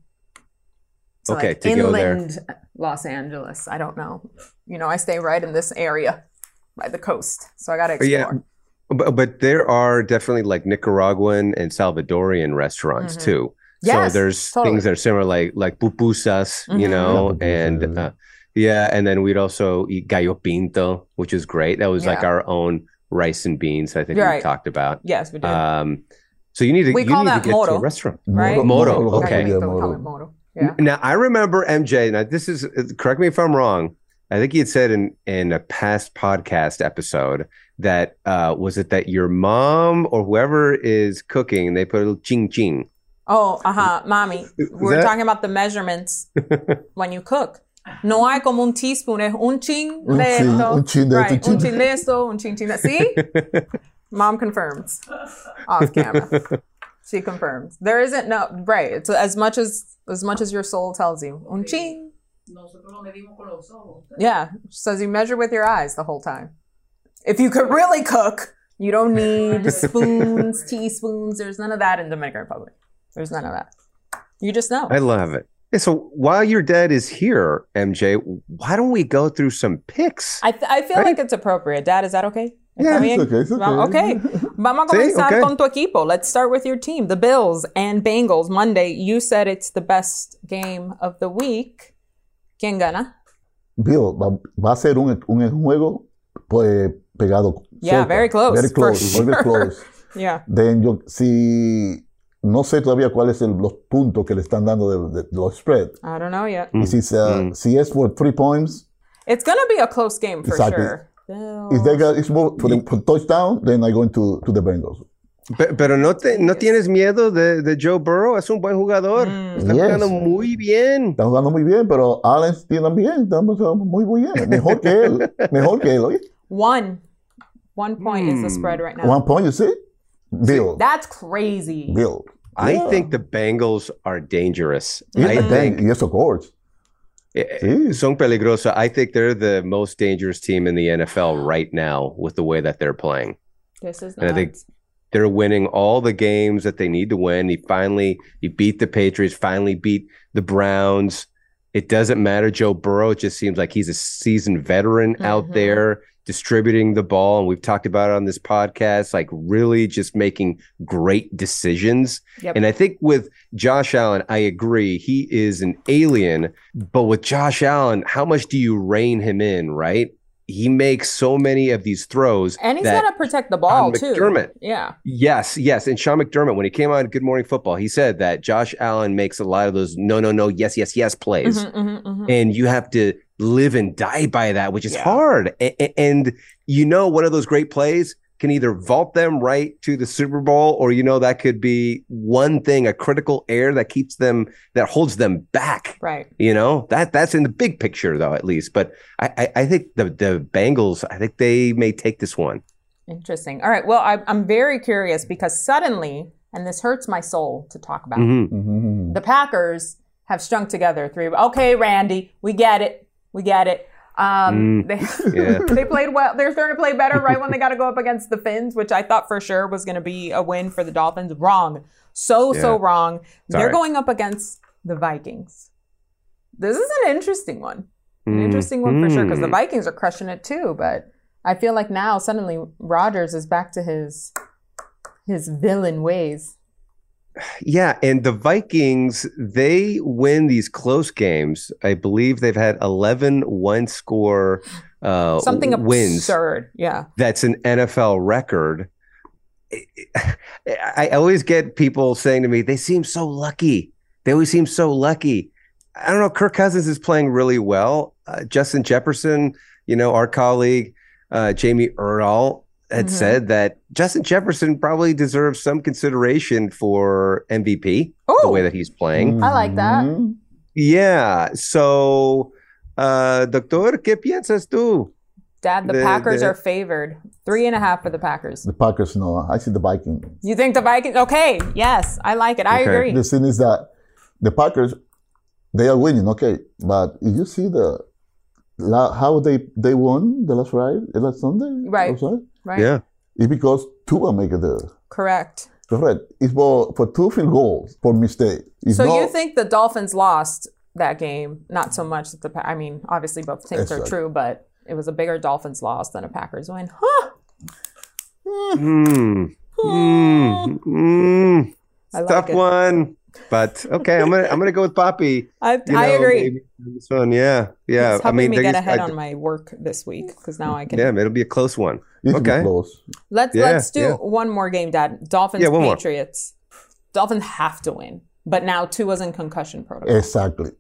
So Okay, like to go there. inland Los Angeles. I don't know. You know, I stay right in this area by the coast, so I got to explore. Yeah. But, but there are definitely like Nicaraguan and Salvadorian restaurants Mhm. too. Yes, so there's totally. things that are similar, like like pupusas, you Mhm. know, Yeah, and pupusas, yeah. uh, yeah, and then we'd also eat gallo pinto, which is great. That was like our own rice and beans. I think Right. we talked about. Yes, we do. Um, so you need to We you call need that to get to a restaurant. Right? Moro, Moro, okay. yeah, moro. moro. Yeah. Now I remember MJ. Now this is correct me if I'm wrong. I think he had said in in a past podcast episode that uh was it that your mom or whoever is cooking they put a little ching ching. Oh, uh-huh, mommy. We're that- talking about the measurements when you cook. No hay como un teaspoon, es un chin Un de chin, esto. un chin de right, esto, un chin- chin de esto, un chin chin de... See? Mom confirms off camera. She confirms. There isn't no right. It's as much as as much as your soul tells you. Un chin. Yeah, says you measure with your eyes the whole time. If you could really cook, you don't need spoons, teaspoons. There's none of that in Dominican Republic. There's none of that. You just know. I love it. So while your dad is here, MJ, why don't we go through some picks? I, th- I feel like it's appropriate. Dad, is that okay? Yeah, it's okay, it's Va- okay. okay. Vamos a comenzar okay. con tu equipo. Let's start with your team, the Bills and Bengals. Monday, you said it's the best game of the week. ¿Quién gana? Bill, va, va a ser un, un juego pues, pegado. Yeah, cerca. very close, Very for close. Very sure. close. Yeah. Then yo, si no sé todavía cuáles son los puntos que le están dando de, de- de los spread. I don't know yet. Y si, se- Mm. si es por three points, It's going to be a close game for Exactly. sure. if they got it's more for the for touchdown, then I go into to the Bengals. Pe- Pero no, te, no tienes miedo de, de Joe Burrow, es un buen jugador. Mm. Está Yes. jugando muy bien. Están jugando muy bien, pero Allen también está jugando muy bien. Mejor que él. Mejor que él. oye. One. One point is the Hmm. spread right now. One point, you see? Bill. That's crazy. Bill. I Yeah. think the Bengals are dangerous. Yes, I think yes, of course. eh, Sí. son peligrosos. I think they're the most dangerous team in the NFL right now with the way that they're playing. This is And I think they're winning all the games that they need to win. He finally he beat the Patriots, finally beat the Browns. It doesn't matter. Joe Burrow it just seems like he's a seasoned veteran out Mhm. there distributing the ball. And we've talked about it on this podcast, like really just making great decisions. Yep. And I think with Josh Allen, I agree. He is an alien. But with Josh Allen, how much do you rein him in, right? He makes so many of these throws. and he's got to protect the ball, too. McDermott. Yeah. Yes, yes. And Sean McDermott, when he came on Good Morning Football, he said that Josh Allen makes a lot of those no, no, no, yes, yes, yes plays. Mhm, mhm, mhm. And you have to live and die by that, which is Yeah. hard. A- a- And, you know, one of those great plays can either vault them right to the Super Bowl, or, you know, that could be one thing, a critical error that keeps them, that holds them back. Right. You know, that that's in the big picture, though, at least. But I, I, I think the, the Bengals, I think they may take this one. Interesting. All right. Well, I, I'm very curious because suddenly, and this hurts my soul to talk about, Mhm. Mhm. the Packers have strung together three. Okay, Randy, we get it. We get it. Um, Mm, they, yeah. they played well. They're starting to play better right when they got to go up against the Fins, which I thought for sure was going to be a win for the Dolphins. Wrong. So, so Yeah. wrong. They're going up against the Vikings. This is an interesting one. An Mm, interesting one for sure because the mm. Vikings are crushing it too. But I feel like now suddenly Rodgers is back to his his villain ways. Yeah, and the Vikings, they win these close games. I believe they've had 11 one score uh, Something wins. absurd. Yeah. That's an NFL record. I always get people saying to me, they seem so lucky. They always seem so lucky. I don't know. Kirk Cousins is playing really well. Uh, Justin Jefferson, you know, our colleague, uh, Jamie Erdahl, had Mhm. said that Justin Jefferson probably deserves some consideration for MVP the Oh, way that he's playing. I like that. Mhm. Yeah. So, uh, Doctor, ¿qué piensas tú? Dad, the, The- Packers the- are favored. Three and a half for the Packers. The Packers, no. I see the Vikings. You think the Vikings? Okay. Yes, I like it. I Okay. agree. The thing is that the Packers, they are winning, okay. But if you see the how they they won the last ride the last Sunday, Right. Last Friday, right. Yeah. it's because Tua make the Correct. correct. It's for for two field goals for mistake. It's So not, you think the Dolphins lost that game? Not so much that the. I mean, obviously both things That's are true, but it was a bigger Dolphins loss than a Packers win. Huh. Hmm. Mm, mm, I like tough it. one, but okay. I'm gonna I'm gonna go with Papi. I, You I agree. This one, yeah, yeah. It's I helping mean, me get just- ahead I- on my work this week because now I can. yeah, it'll be a close one. It's Okay. close. Let's Yeah, let's do yeah. one more game, Dad. Dolphins Yeah, one more. Patriots. Dolphins have to win, but now Tua's in concussion protocol. Exactly.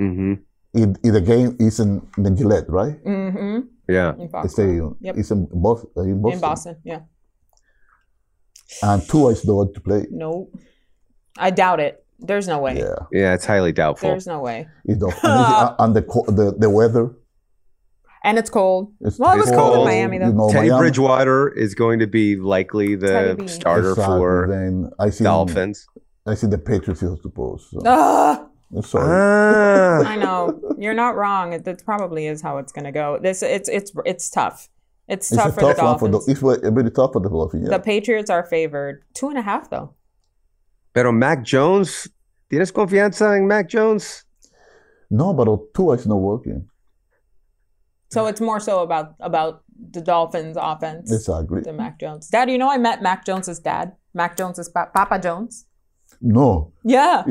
Mm-hmm. It, it, the game is in the Gillette, right? Mm-hmm. Yeah. In The Boston. stadium. Yep. It's in Boston. In Boston. In Boston, yeah. And Tua is the one to play. Nope. I doubt it. There's no way. Yeah. Yeah, it's highly doubtful. There's no way. It's the, and, the, the the weather. And it's cold. It's well, it was It's cold, in. Miami though. You know, Teddy Miami- Bridgewater is going to be likely the starter Exactly. for Then I see Dolphins. I see the Patriots is supposed. So. Ah, I'm sorry. Ah. I know. You're not wrong. It, that probably is how it's gonna go. This it's it's it's tough. It's it's tough for the tough one for Dolphins. It's very, very tough for the Dolphins. Yeah. The Patriots are favored two and a half though. Pero Mac Jones, ¿tienes confianza en Mac Jones? no, but Tua is not working. So it's more so about about the Dolphins offense Exactly. than Mac Jones. Dad, you know I met Mac Jones's dad. Mac Jones is pa- Papa Jones. No. Yeah.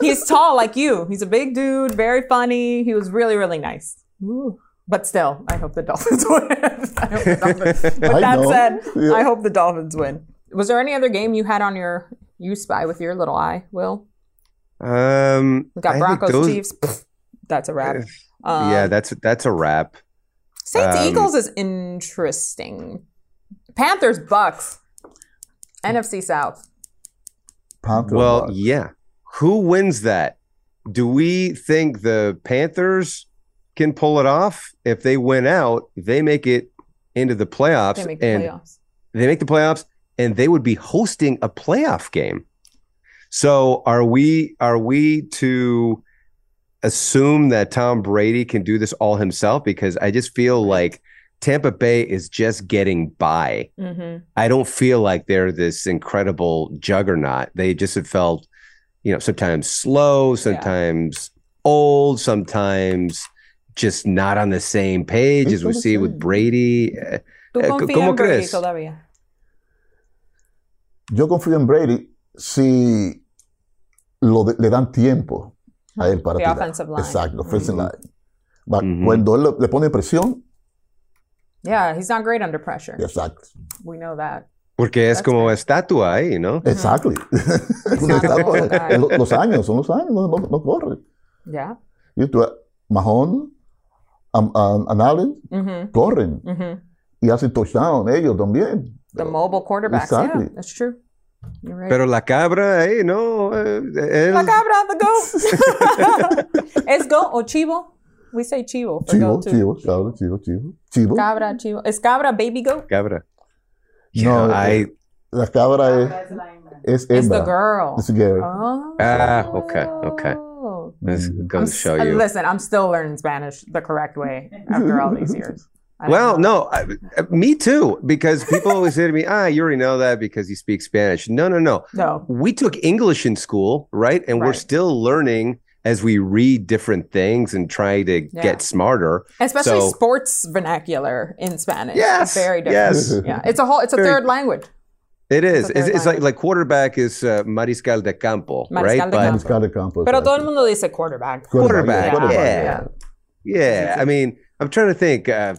He's tall like you. He's a big dude, very funny. He was really, really nice. Ooh. But still, I hope the Dolphins win. I hope the Dolphins- With I that know. said, Yeah. I hope the Dolphins win. Was there any other game you had on your you spy with your little eye, Will? Um, We got I Broncos, those- Chiefs. Pfft, That's a wrap. Um, yeah, that's that's a wrap. Saints um, Eagles is interesting. Panthers Bucs. NFC South. Panthers. Well, Bucs. yeah. Who wins that? Do we think the Panthers can pull it off? If they win out, they make it into the playoffs, They make the and playoffs. they make the playoffs, and they would be hosting a playoff game. So, are we are we to assume that Tom Brady can do this all himself? Because I just feel like Tampa Bay is just getting by. hmm I don't feel like they're this incredible juggernaut. They just have felt, you know, sometimes slow, sometimes old, sometimes just not on the same page as we see with. Brady. Eh, ¿Tú eh, confías ¿Cómo en Brady crees? todavía? Yo confío en Brady si lo de- le dan tiempo a él para The tirar. offensive line. Exacto, offensive Mhm. line. Va- Mhm. Cuando él le, le pone presión, Yeah, he's not great under pressure. exacto, We know that. Porque es That's como estatua ahí, ¿no? a estatua. ball guy. Lo- los años, son los años, no, no, no corre. Yeah. Y tú, Mahomes, um, um, and Allen hmm corren hmm y hacen touchdown ellos también. The mobile quarterbacks. Exactly. Yeah, that's true. You're right. Pero la cabra ahí, ¿no? Eh, él- La cabra, the goat. ¿Es goat o chivo? We say chivo for Chivo, goat too. chivo, cabra, chivo, chivo. Chivo. Cabra, chivo. ¿Es cabra baby goat? cabra. No, Yeah, I- eh, la cabra es, es It's the girl. It's a girl. Oh. Ah, okay, okay. This goes I'm to show you. Listen, I'm still learning Spanish the correct way after all these years. I don't Well, know. no, I, uh, me too. Because people always say to me, "Ah, you already know that because you speak Spanish." No, no, no. No. We took English in school, right? And we're still learning as we read different things and try to Yeah. get smarter. Especially So- sports vernacular in Spanish. Yes, It's very different. yes. Yeah. It's a whole it's a Very- third language. It is. It's It's, like like quarterback is uh, mariscal de campo, Mariscal right? de But campo. Mariscal de campo. Pero exacto. todo el mundo dice quarterback. quarterback, Quarterback, yeah, yeah. I mean, I'm trying to think. Uh,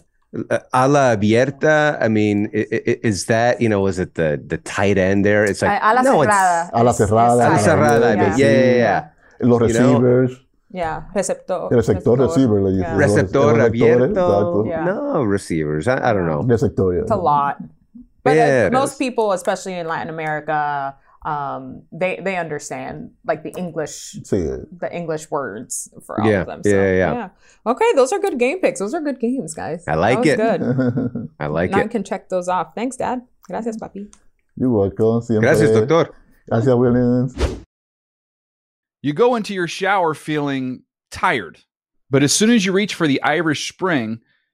uh, ala abierta. I mean, i- i- is that you know? Is it the the tight end there? It's like A la no, it's cerrada. A la Es- es cerrada. ala tight. cerrada. I mean, Yeah. yeah, yeah, yeah. Los You know? receivers. Yeah, receptor. Receptor, receiver, le dicen. Yeah. Receptor abierto. Yeah. No receivers. I, I don't know. Receptor, It's a lot. But Yeah, it most people, especially in Latin America, um, they they understand like the English the English words for all Yeah, of them. So, yeah, yeah. Okay, those are good game picks. Those are good games, guys. I like that was it. Good. I like Now I it. can check those off. Thanks, Dad. Gracias, papi. You're welcome. Siempre. Gracias, doctor. Gracias, Williams. You go into your shower feeling tired, but as soon as you reach for the Irish Spring,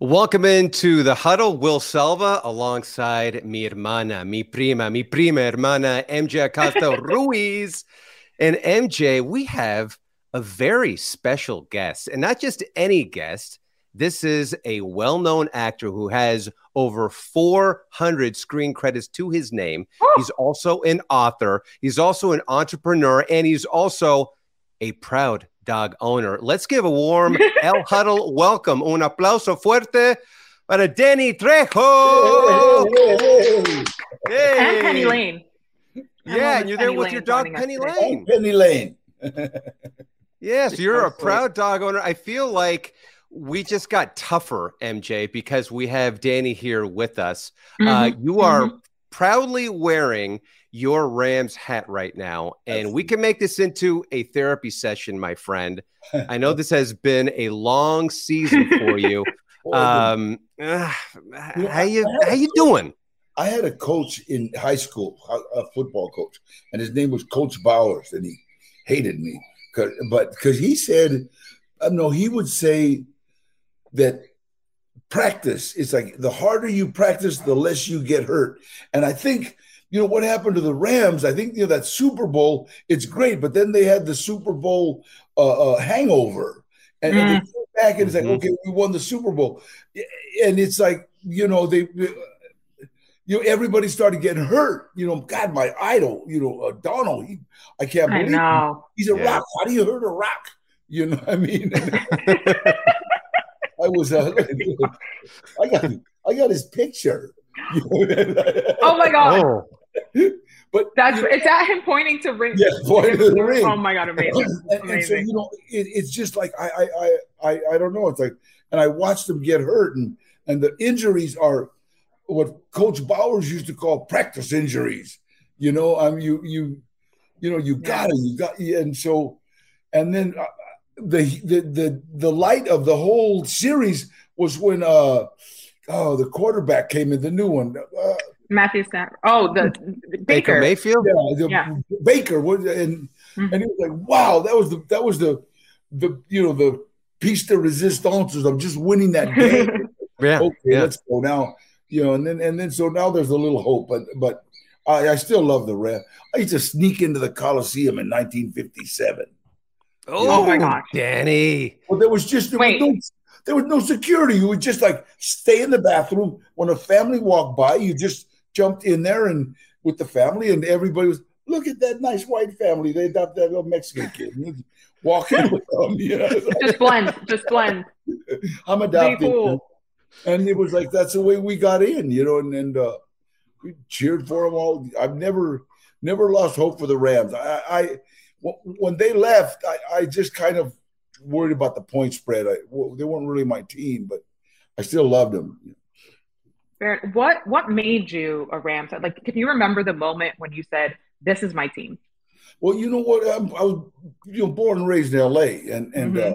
Welcome into the huddle, Will Selva, alongside mi hermana, mi prima, mi prima hermana, MJ Acosta Ruiz. And MJ, we have a very special guest, and not just any guest. This is a well known actor who has over 400 screen credits to his name. He's also an author, he's also an entrepreneur, and he's also a proud dog owner. Let's give a warm El Huddle welcome. Un aplauso fuerte para Danny Trejo. Hey. And Penny Lane. Yeah, and you're there with Lane your dog joining us Penny. Lane. Penny Lane. Yes, you're a proud dog owner. I feel like we just got tougher, MJ, because we have Danny here with us. Uh, Mhm, you are mhm. proudly wearing your Rams hat right now, and we can make this into a therapy session, my friend. I know this has been a long season for you. Um, uh, how you how you doing? I had a coach in high school, a, football coach, and his name was Coach Bowers, and he hated me, 'Cause- but because he said, uh, no, he would say that practice is like the harder you practice, the less you get hurt, and I think. You know what happened to the Rams? I think you know that Super Bowl. It's great, but then they had the Super Bowl uh, uh, hangover, and, and they came back and it's like, Mhm. okay, we won the Super Bowl, and it's like you know they you know, everybody started getting hurt. You know, God, my idol, you know, uh, Donald, he, I can't I believe know. He. he's a Yeah. rock. How do you hurt a rock? You know what I mean? I was, uh, I got, I got his picture. Oh my god. But that's it's at him pointing to ring. Yeah, pointing to the ring. Oh my god, amazing. and, and so you know, it, it's just like I, I, I, I, I don't know. It's like, and I watched them get hurt, and and the injuries are what Coach Bowers used to call practice injuries. You know, I mean, you, you, you know, you got it, you got, and so, and then uh, the the the the light of the whole series was when uh oh the quarterback came in, the new one. Uh, Matthew Stafford. Oh, the Baker. Mayfield. yeah, the Yeah. Baker was, and mm-hmm. and it was like, wow, that was the that was the the you know the piece de resistance of just winning that game. Yeah, okay, yeah. let's go now. You know, and then and then so now there's a little hope, but but I, I still love the Rams. I used to sneak into the Coliseum in 1957. Oh, my gosh. Danny. Well, there was just there was, no, there was no security. You would just like stay in the bathroom when a family walked by. You just jumped in there and with the family, and everybody was look at that nice white family. They adopted that little Mexican kid. And you'd Walking with them, you know. Just blend. Just blend. I'm adopted, cool. and it was like that's the way we got in, you know, and and uh, we cheered for them all. I've never never lost hope for the Rams. I, I when they left, I, I just kind of worried about the point spread. I, well, they weren't really my team, but I still loved them. Barrett, what what made you a Rams? fan? Like, can you remember the moment when you said, "This is my team"? Well, you know what? I'm, I was you know born and raised in L.A. and and Mhm.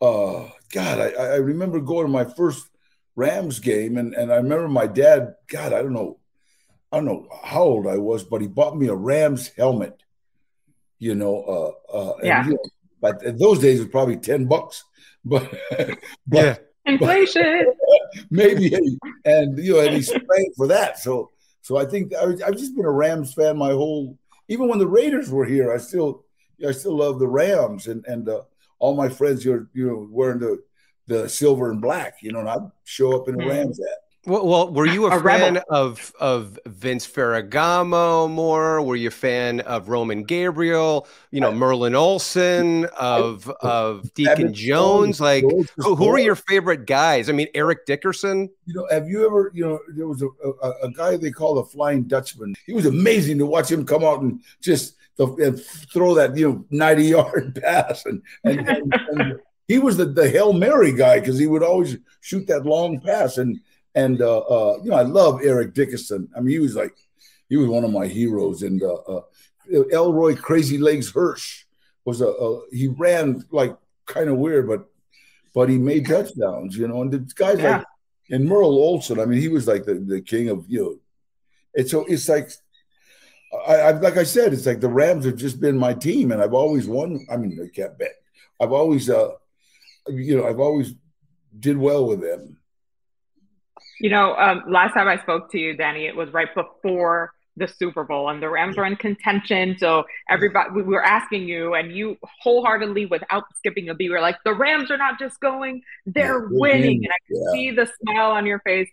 uh, uh, God, I, I remember going to my first Rams game, and and I remember my dad. God, I don't know, I don't know how old I was, but he bought me a Rams helmet. You know, uh, uh, and, Yeah. you know, but in those days it was probably ten bucks, but, but Yeah. Inflation. maybe and you know and he's paying for that so so i think I, i've just been a rams fan my whole even when the raiders were here i still i still love the rams and and uh, all my friends are you know wearing the the silver and black you know and i'd show up in a Mhm. rams hat Well, well, were you a, A rebel. fan of of Vince Ferragamo more? Were you a fan of Roman Gabriel? You know, Merlin Olsen of of Deacon Jones. Like, who, who are your favorite guys? I mean, Eric Dickerson. you know have you ever you know there was a, a, a guy they call the flying dutchman he was amazing to watch him come out and just the, and throw that you know 90 yard pass and and, and, and he was the, the hail mary guy because he would always shoot that long pass and and uh, uh you know i love eric dickerson i mean he was like he was one of my heroes and uh, uh elroy crazy legs hirsch was a, a he ran like kind of weird but but he made touchdowns you know and the guys Yeah. like and Merle Olsen, I mean, he was like the, the king of you know. And so it's like I, I like I said, it's like the Rams have just been my team, and I've always won. I mean, I can't bet. I've always, uh, you know, I've always did well with them. You know, um, last time I spoke to you, Danny, it was right before the Super Bowl, and the Rams were in contention. So everybody, we were asking you, and you wholeheartedly, without skipping a beat, were like, "The Rams are not just going; they're winning." And I could Yeah. see the smile on your face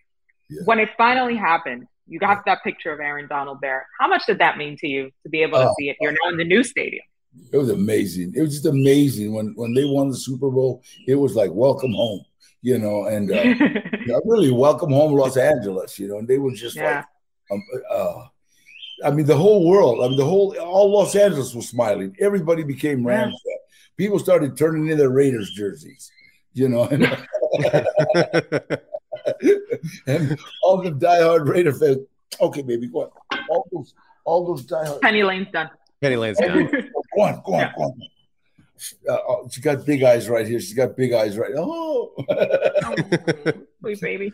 when it finally happened. You got that picture of Aaron Donald there. How much did that mean to you to be able to Oh. see it? You're now in the new stadium. It was amazing. It was just amazing when when they won the Super Bowl. It was like welcome home, you know, and uh, I really welcome home Los Angeles, you know. And they were just Yeah. like, um, uh, I mean, the whole world. I mean, the whole all Los Angeles was smiling. Everybody became Rams fan. People started turning in their Raiders jerseys, you know, and, and all the diehard Raider fans. Okay, baby, go on. All those, all those diehard. Penny Lane's done. Penny Lane's done. Go on, go on, go on. Uh, oh, she got big eyes right here. She's got big eyes right. Oh, Sweet baby.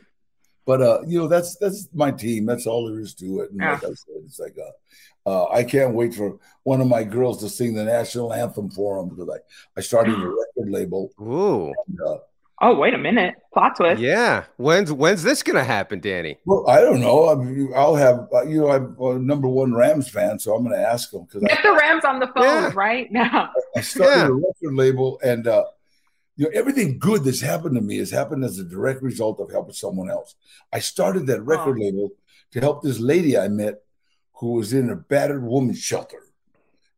but uh, you know that's that's my team. That's all there is to it. And like I said, it's like uh, uh, I can't wait for one of my girls to sing the national anthem for them because I I started a record label. Ooh. And, uh, Oh, wait a minute. Plot twist. Yeah. When's when's this gonna happen, Danny? well, I don't know. I mean, I'll have uh, you know I'm a number one Rams fan, so I'm going to ask them because Get the Rams on the phone Yeah. right now. I started Yeah. a record label, and uh, you know everything good that's happened to me has happened as a direct result of helping someone else. I started that record label to help this lady I met who was in a battered woman's shelter,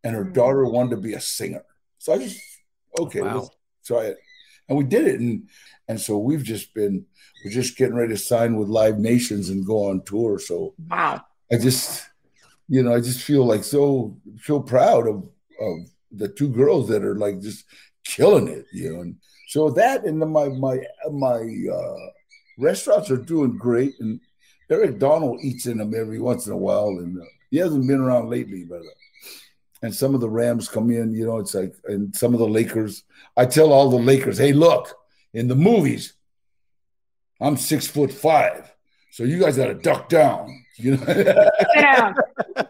and her daughter wanted to be a singer. So I just okay, Wow. let's try it, and we did it, and and so we've just been we're just getting ready to sign with Live Nations and go on tour. So Wow. I just, you know, I just feel like so so proud of of the two girls that are like just killing it, you know. And so that and then my my my uh, restaurants are doing great, and Eric Donald eats in them every once in a while, and uh, he hasn't been around lately, but. Uh, and some of the Rams come in, you know, it's like, and some of the Lakers. I tell all the Lakers, hey, look, in the movies, I'm six foot five, so you guys got to duck down. You know, down.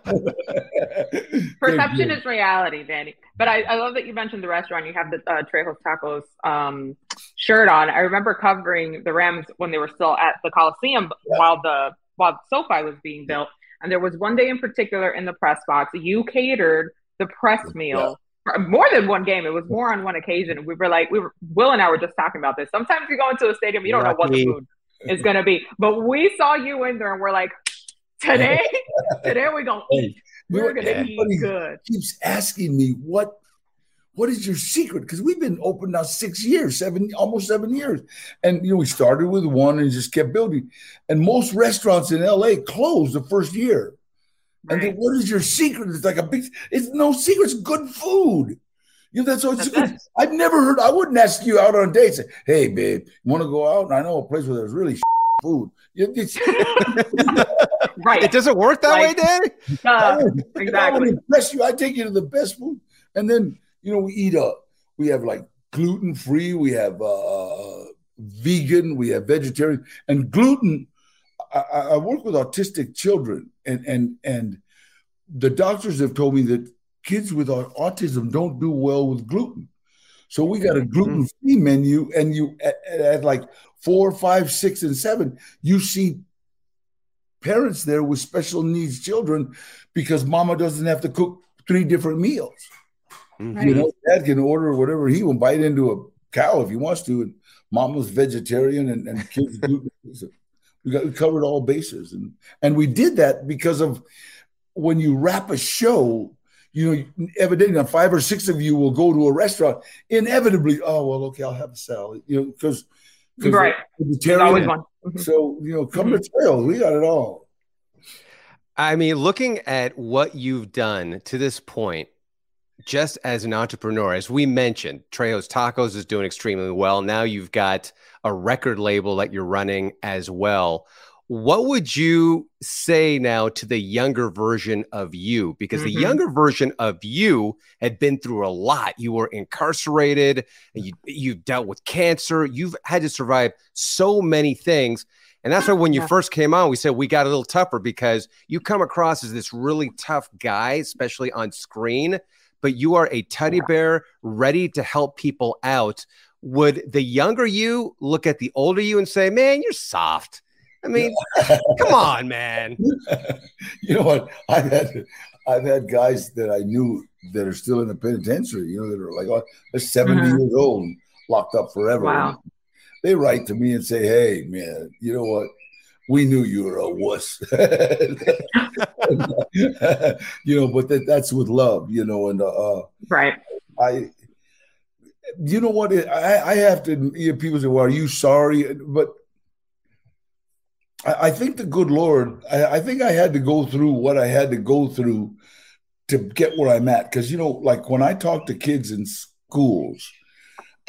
Perception is reality, Danny. But I, I love that you mentioned the restaurant. You have the uh, Trejo's Tacos um, shirt on. I remember covering the Rams when they were still at the Coliseum while the while SoFi was being built. And there was one day in particular in the press box, you catered the press meal for more than one game. It was more on one occasion. We were like, we were Will and I were just talking about this. Sometimes you go into a stadium, you don't know what the food is going to be. But we saw you in there, and we're like, today, today we're gonna eat. We're gonna Everybody eat good. keeps asking me what what is your secret? Because we've been open now six years, seven, almost seven years. And you know, we started with one and just kept building. And most restaurants in LA closed the first year. And then what is your secret? It's like a big it's no secret, it's good food. You know, that's all it's good. I've never heard I wouldn't ask you out on a date. Say, hey babe, you want to go out? And I know a place where there's really food. Right. It doesn't work that Like- way, Danny? Uh, If I want exactly. to impress you, I take you to the best food. And then, you know, we eat up. We have like gluten free, we have uh, uh, uh, vegan, we have vegetarian. And gluten, I, I work with autistic children, and, and, and the doctors have told me that kids with autism don't do well with gluten. So we got a mm-hmm. gluten free menu, and you at- at like four, five, six, and seven, you see parents there with special needs children because mama doesn't have to cook three different meals. You know, dad can order whatever he will bite into a cow if he wants to, and mama's vegetarian and, and kids gluten. So we got we covered all bases, and and we did that because of when you wrap a show. You know, evidently, five or six of you will go to a restaurant. Inevitably, oh well, okay, I'll have a salad. You know, because Right. There's always one. Mhm. So you know, come to trail. We got it all. I mean, looking at what you've done to this point, just as an entrepreneur, as we mentioned, Trejo's Tacos is doing extremely well. Now you've got a record label that you're running as well. What would you say now to the younger version of you? Because the Mhm. younger version of you had been through a lot. You were incarcerated, and you you've dealt with cancer. You've had to survive so many things. And that's why when you first came on, we said we got a little tougher because you come across as this really tough guy, especially on screen, but you are a teddy bear ready to help people out. Would the younger you look at the older you and say, man, you're soft? I mean, come on, man. you know what? I've had I've had guys that I knew that are still in the penitentiary. You know, that are like oh, they're 70 Mhm. years old, locked up forever. Wow. They write to me and say, "Hey, man, you know what? We knew you were a wuss." you know, but that, that's with love. You know, and uh, Right. I, you know what? I, I have to hear people say, "Well, are you sorry?" But I, I think the good Lord, I, I think I had to go through what I had to go through to get where I'm at. Because you know, like when I talk to kids in schools,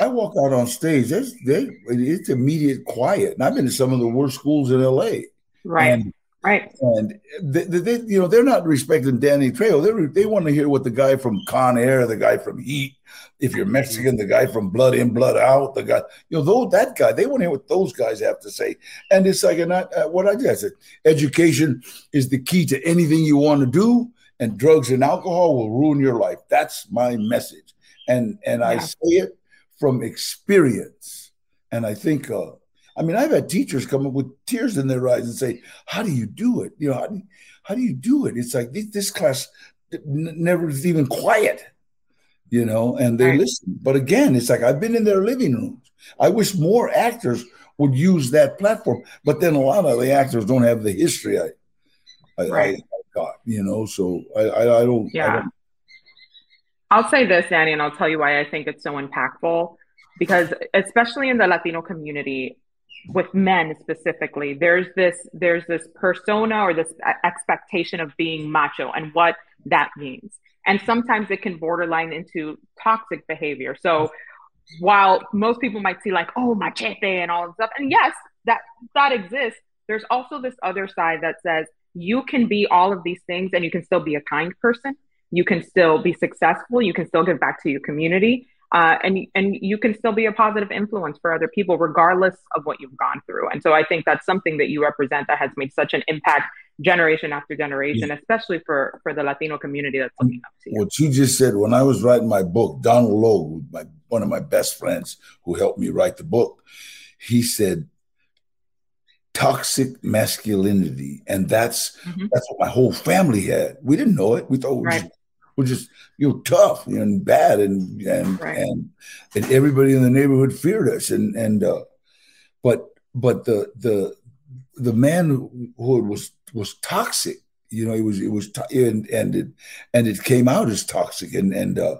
I walk out on stage. There's they, it's immediate quiet, and I've been to some of the worst schools in LA. Right. And right. and they, they, they- you know, they're not respecting Danny Trejo. They they want to hear what the guy from Con Air, the guy from Heat, if you're Mexican, the guy from Blood In, Blood Out, the guy, you know, though that guy, they want to hear what those guys have to say. And it's like, and I, uh, what I did, I said, education is the key to anything you want to do, and drugs and alcohol will ruin your life. That's my message, and and I say it from experience. And I think, uh, I mean, I've had teachers come up with tears in their eyes and say, "How do you do it? You know, how do you, how do you do it?" It's like this, this class n- never is even quiet, you know, and they Right. listen. But again, it's like I've been in their living rooms. I wish more actors would use that platform, but then a lot of the actors don't have the history I, I, Right. I got, you know. So I, I, I don't. I don't I'll say this, Danny, and I'll tell you why I think it's so impactful. Because especially in the Latino community, with men specifically, there's this there's this persona or this expectation of being macho and what that means. And sometimes it can borderline into toxic behavior. So while most people might see like, oh, machete and all that stuff, and yes, that that exists, there's also this other side that says you can be all of these things and you can still be a kind person. You can still be successful. You can still give back to your community. Uh, and and you can still be a positive influence for other people, regardless of what you've gone through. And so I think that's something that you represent that has made such an impact generation after generation, especially for for the Latino community that's looking up to you. what you just said when I was writing my book, Donal Logue, my one of my best friends who helped me write the book, he said toxic masculinity, and that's Mhm. that's what my whole family had. We didn't know it. We thought we were Right. Just, we're just you know tough and bad, and and Right. and and everybody in the neighborhood feared us, and and uh, but but the the the manhood was was toxic. You know, it was it was and and it and it came out as toxic. And and uh,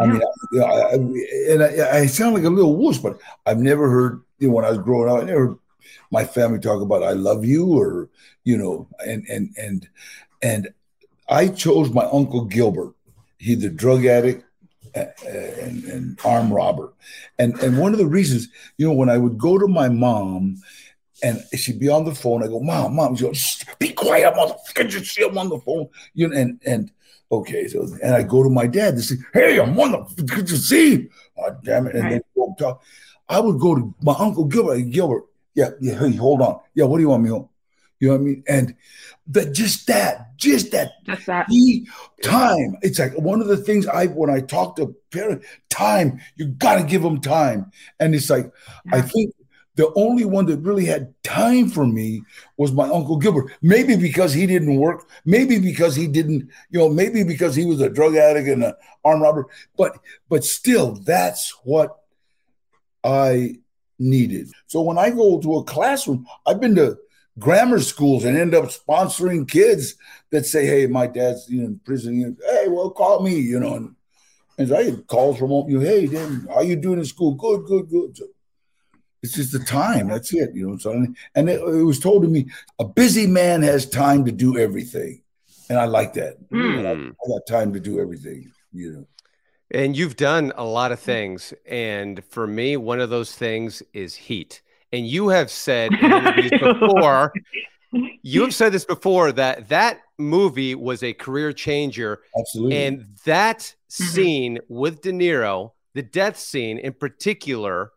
I mean, I, you know, I, and I, I sound like a little wuss, but I've never heard you know when I was growing up, I never heard my family talk about "I love you" or you know, and and and and I chose my uncle Gilbert. He's a drug addict and, and armed robber, and and one of the reasons, you know, when I would go to my mom and she'd be on the phone. I go, Mom, Mom, she goes, be quiet, motherfucker. Just see I'm on the phone. You know, and and okay, so and I go to my dad to say, Hey, I'm on the could you see? Oh, damn it. And then go talk. I would go to my uncle Gilbert. "Hey, Gilbert, yeah, yeah, hey, hold on. Yeah, what do you want me on? You know what I mean? And that just that, just that Just that. time. It's like one of the things I when I talk to parents, time, you gotta give them time. And it's like, I think the only one that really had time for me was my uncle Gilbert. Maybe because he didn't work, maybe because he didn't, you know, maybe because he was a drug addict and an armed robber. But but still, that's what I needed. So when I go to a classroom, I've been to grammar schools and end up sponsoring kids that say, "Hey, my dad's you know, in prison. Hey, well, call me." You know, and, and I get calls from home. You, hey, Dan, how you doing in school? Good, good, good. So it's just the time. That's it. You know. So and it, it was told to me, a busy man has time to do everything, and I like that. Hmm. I, I got time to do everything. You know. And you've done a lot of things. And for me, one of those things is heat. And you have said before, you have said this before that that movie was a career changer. Absolutely. And that mm-hmm. scene with De Niro, the death scene in particular,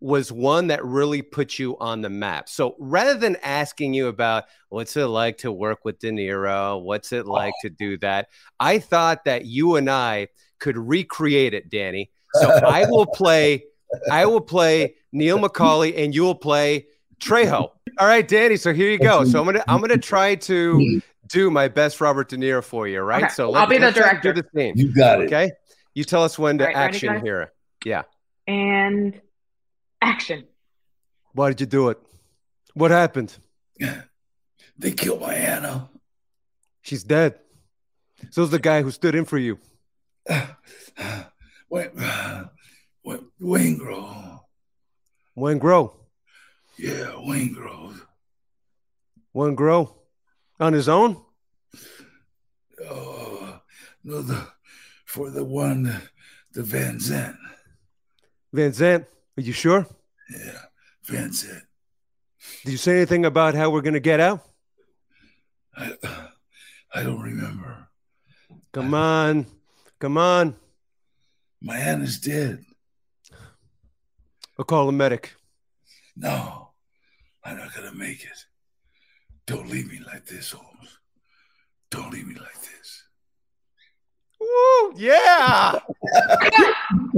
was one that really put you on the map. So rather than asking you about what's it like to work with De Niro, what's it like to do that, I thought that you and I could recreate it, Danny. So I will play, I will play Neil McCauley, and you will play Trejo. All right, Danny. So here you go. So I'm gonna I'm gonna try to do my best Robert De Niro for you. Right. Okay, So I'll be the let's try to do director. the scene. You got it. Okay. You tell us when to All right, ready, action guys? here. Yeah. And action. Why did you do it? What happened? They killed my Anna. She's dead. So's the guy who stood in for you. Wayne, Wayne, Waingro. Grow? Yeah, Waingro. When grow? On his own? Oh, no, the for the one, the Van Zant. Van Zant, are you sure? Yeah, Van Zant. Did you say anything about how we're gonna get out? I, I don't remember. Come on. Come on. My Anna's dead. I'll call a medic. No, I'm not gonna make it. Don't leave me like this, Holmes. Don't leave me like. Woo! Yeah!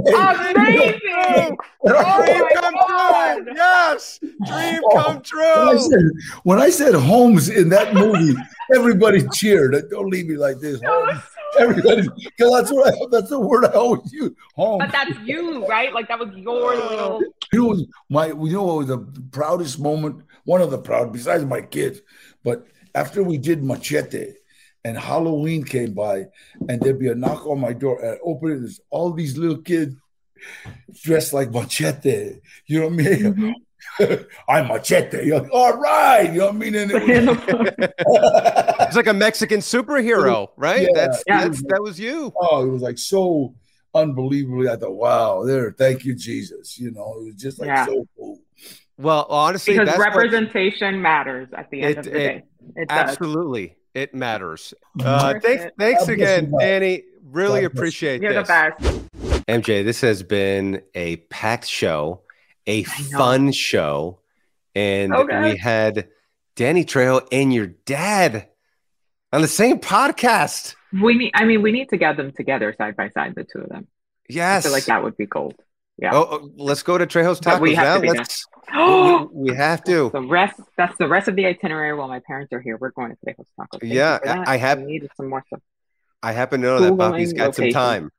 Amazing! Oh Dream my come God! true! Yes! Dream oh, come When I, true! said, when I said Holmes in that movie, everybody cheered. Don't leave me like this, Holmes. Everybody, because that's what I, that's the word I always use. Holmes. But that's you, right? Like that was your little. You know, my you know what was the proudest moment? One of the proud, besides my kids, but after we did Machete, and Halloween came by, and there'd be a knock on my door, and I open it, there's all these little kids dressed like Machete. You know what I mean? Mm-hmm. I'm Machete. You're like, all right. You know what I mean? And it was, It's like a Mexican superhero, right? Yeah. That's, Yeah. that's that was you. oh, it was like so unbelievably. I thought, wow, there, thank you, Jesus. You know, it was just like Yeah. so cool. Well, honestly, Because that's what- representation matters at the end It- of the it- day. It does. Absolutely it matters. Uh, thanks, it. thanks again, you, Danny. Really God bless you. appreciate You're the best. MJ, this has been a packed show, a fun show, and So good. we had Danny Trejo and your dad on the same podcast. We need. I mean, we need to get them together side by side, the two of them. I Yes. feel like that would be gold. Yeah. Oh, oh, let's go to Trejo's But tacos we have now. to Let's. we, we have to. the rest. That's the rest of the itinerary. While my parents are here, we're going to Trejo's Tacos. Thank Yeah. I have- needed some more stuff. I happen to know that Bobby's got some time.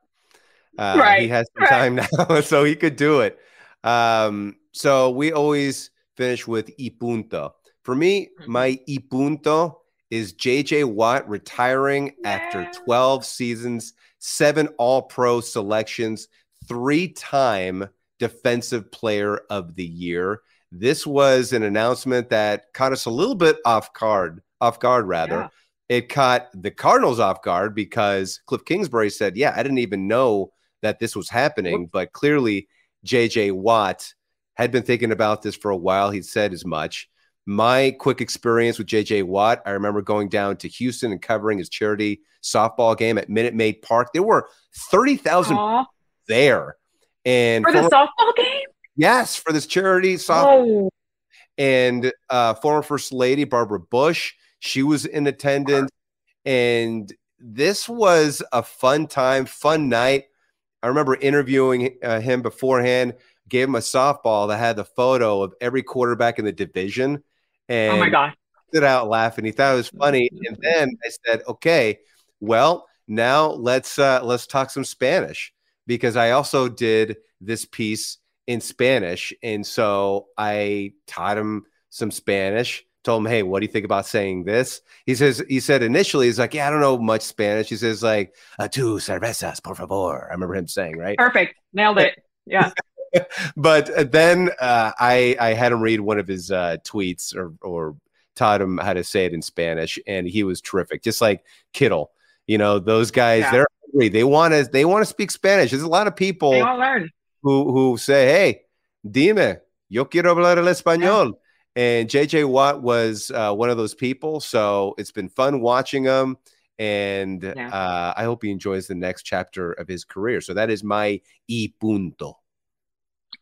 Uh, He has some right. time now, so he could do it. Um, so we always finish with y punto. For me, Mhm. my y punto is JJ Watt retiring after 12 seasons, seven all pro selections, three time defensive player of the year. This was an announcement that caught us a little bit off guard, off guard rather. Yeah. It caught the Cardinals off guard because Cliff Kingsbury said, Yeah, I didn't even know that this was happening. But clearly, JJ Watt had been thinking about this for a while. He said as much. My quick experience with JJ Watt, I remember going down to Houston and covering his charity softball game at Minute Maid Park. There were 30,000 Aw, there. And for the former- softball game. yes, for this charity softball Oh, and uh, former First Lady Barbara Bush. She was in attendance, and this was a fun time, fun night. I remember interviewing uh, him beforehand. Gave him a softball that had the photo of every quarterback in the division, and oh my god. stood out laughing. He thought it was funny, and then I said, "Okay, well, now let's uh, let's talk some Spanish because I also did this piece in Spanish, and so I taught him some Spanish. Told him, "Hey, what do you think about saying this?" He says, "He said initially, he's like, yeah, I don't know much Spanish." He says, "Like, uh, two cervezas, por favor." I remember him saying, right? Perfect. Nailed it. Yeah. but then uh, I I had him read one of his uh, tweets or or taught him how to say it in Spanish, and he was terrific. Just like Kittle, you know, those guys Yeah. they're They want to they want to speak Spanish. There's a lot of people They all learn. who who say, "Hey, dime, yo quiero hablar el español." And JJ Watt was uh, one of those people. So it's been fun watching him. And Yeah. uh, I hope he enjoys the next chapter of his career. So that is my y punto.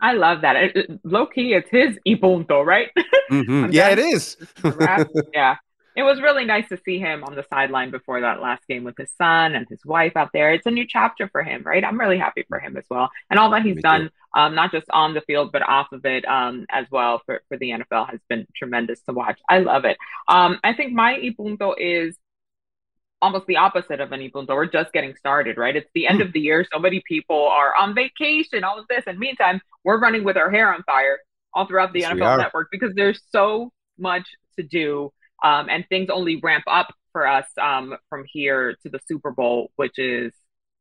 I love that. It, it- low key, it's his punto, right? Mhm. Yeah, it is. yeah. It was really nice to see him on the sideline before that last game with his son and his wife out there. It's a new chapter for him, right? I'm really happy for him as well. And all that he's Me done, um, not just on the field, but off of it um, as well for, for the NFL has been tremendous to watch. I love it. Um, I think my y punto is almost the opposite of an y punto. We're just getting started, right? It's the end of the year. So many people are on vacation, all of this. And meantime, we're running with our hair on fire all throughout the Yes, NFL network because there's so much to do. Um, and things only ramp up for us um, from here to the Super Bowl, which is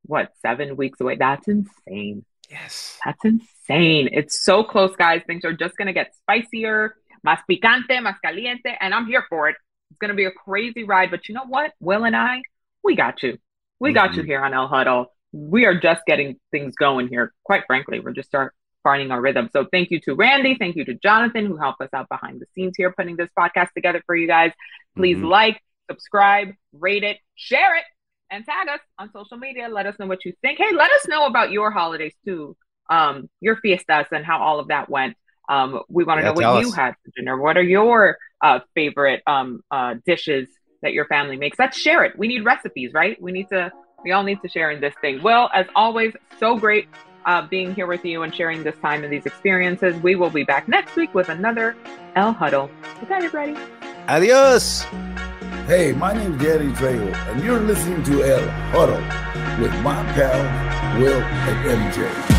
what, seven weeks away? That's insane. Yes. That's insane. It's so close, guys. Things are just going to get spicier, más picante, más caliente, and I'm here for it. It's going to be a crazy ride. But you know what? Will and I, we got you. We got you here on El Huddle. We are just getting things going here. Quite frankly, we're just start finding our rhythm. So thank you to Randy. Thank you to Jonathan, who helped us out behind the scenes here, putting this podcast together for you guys. Please Mhm. like, subscribe, rate it, share it, and tag us on social media. Let us know what you think. Hey, let us know about your holidays too, um, your fiestas, and how all of that went. Um, we want to Yeah, know what you had for dinner. What are your uh, favorite um, uh, dishes that your family makes? Let's share it. We need recipes, right? We need to. We all need to share in this thing. Well, as always, so great uh, being here with you and sharing this time and these experiences. We will be back next week with another El Huddle. Good night, everybody. Adios. Hey, my name is Danny Trejo, and you're listening to El Huddle with my pal Will and MJ.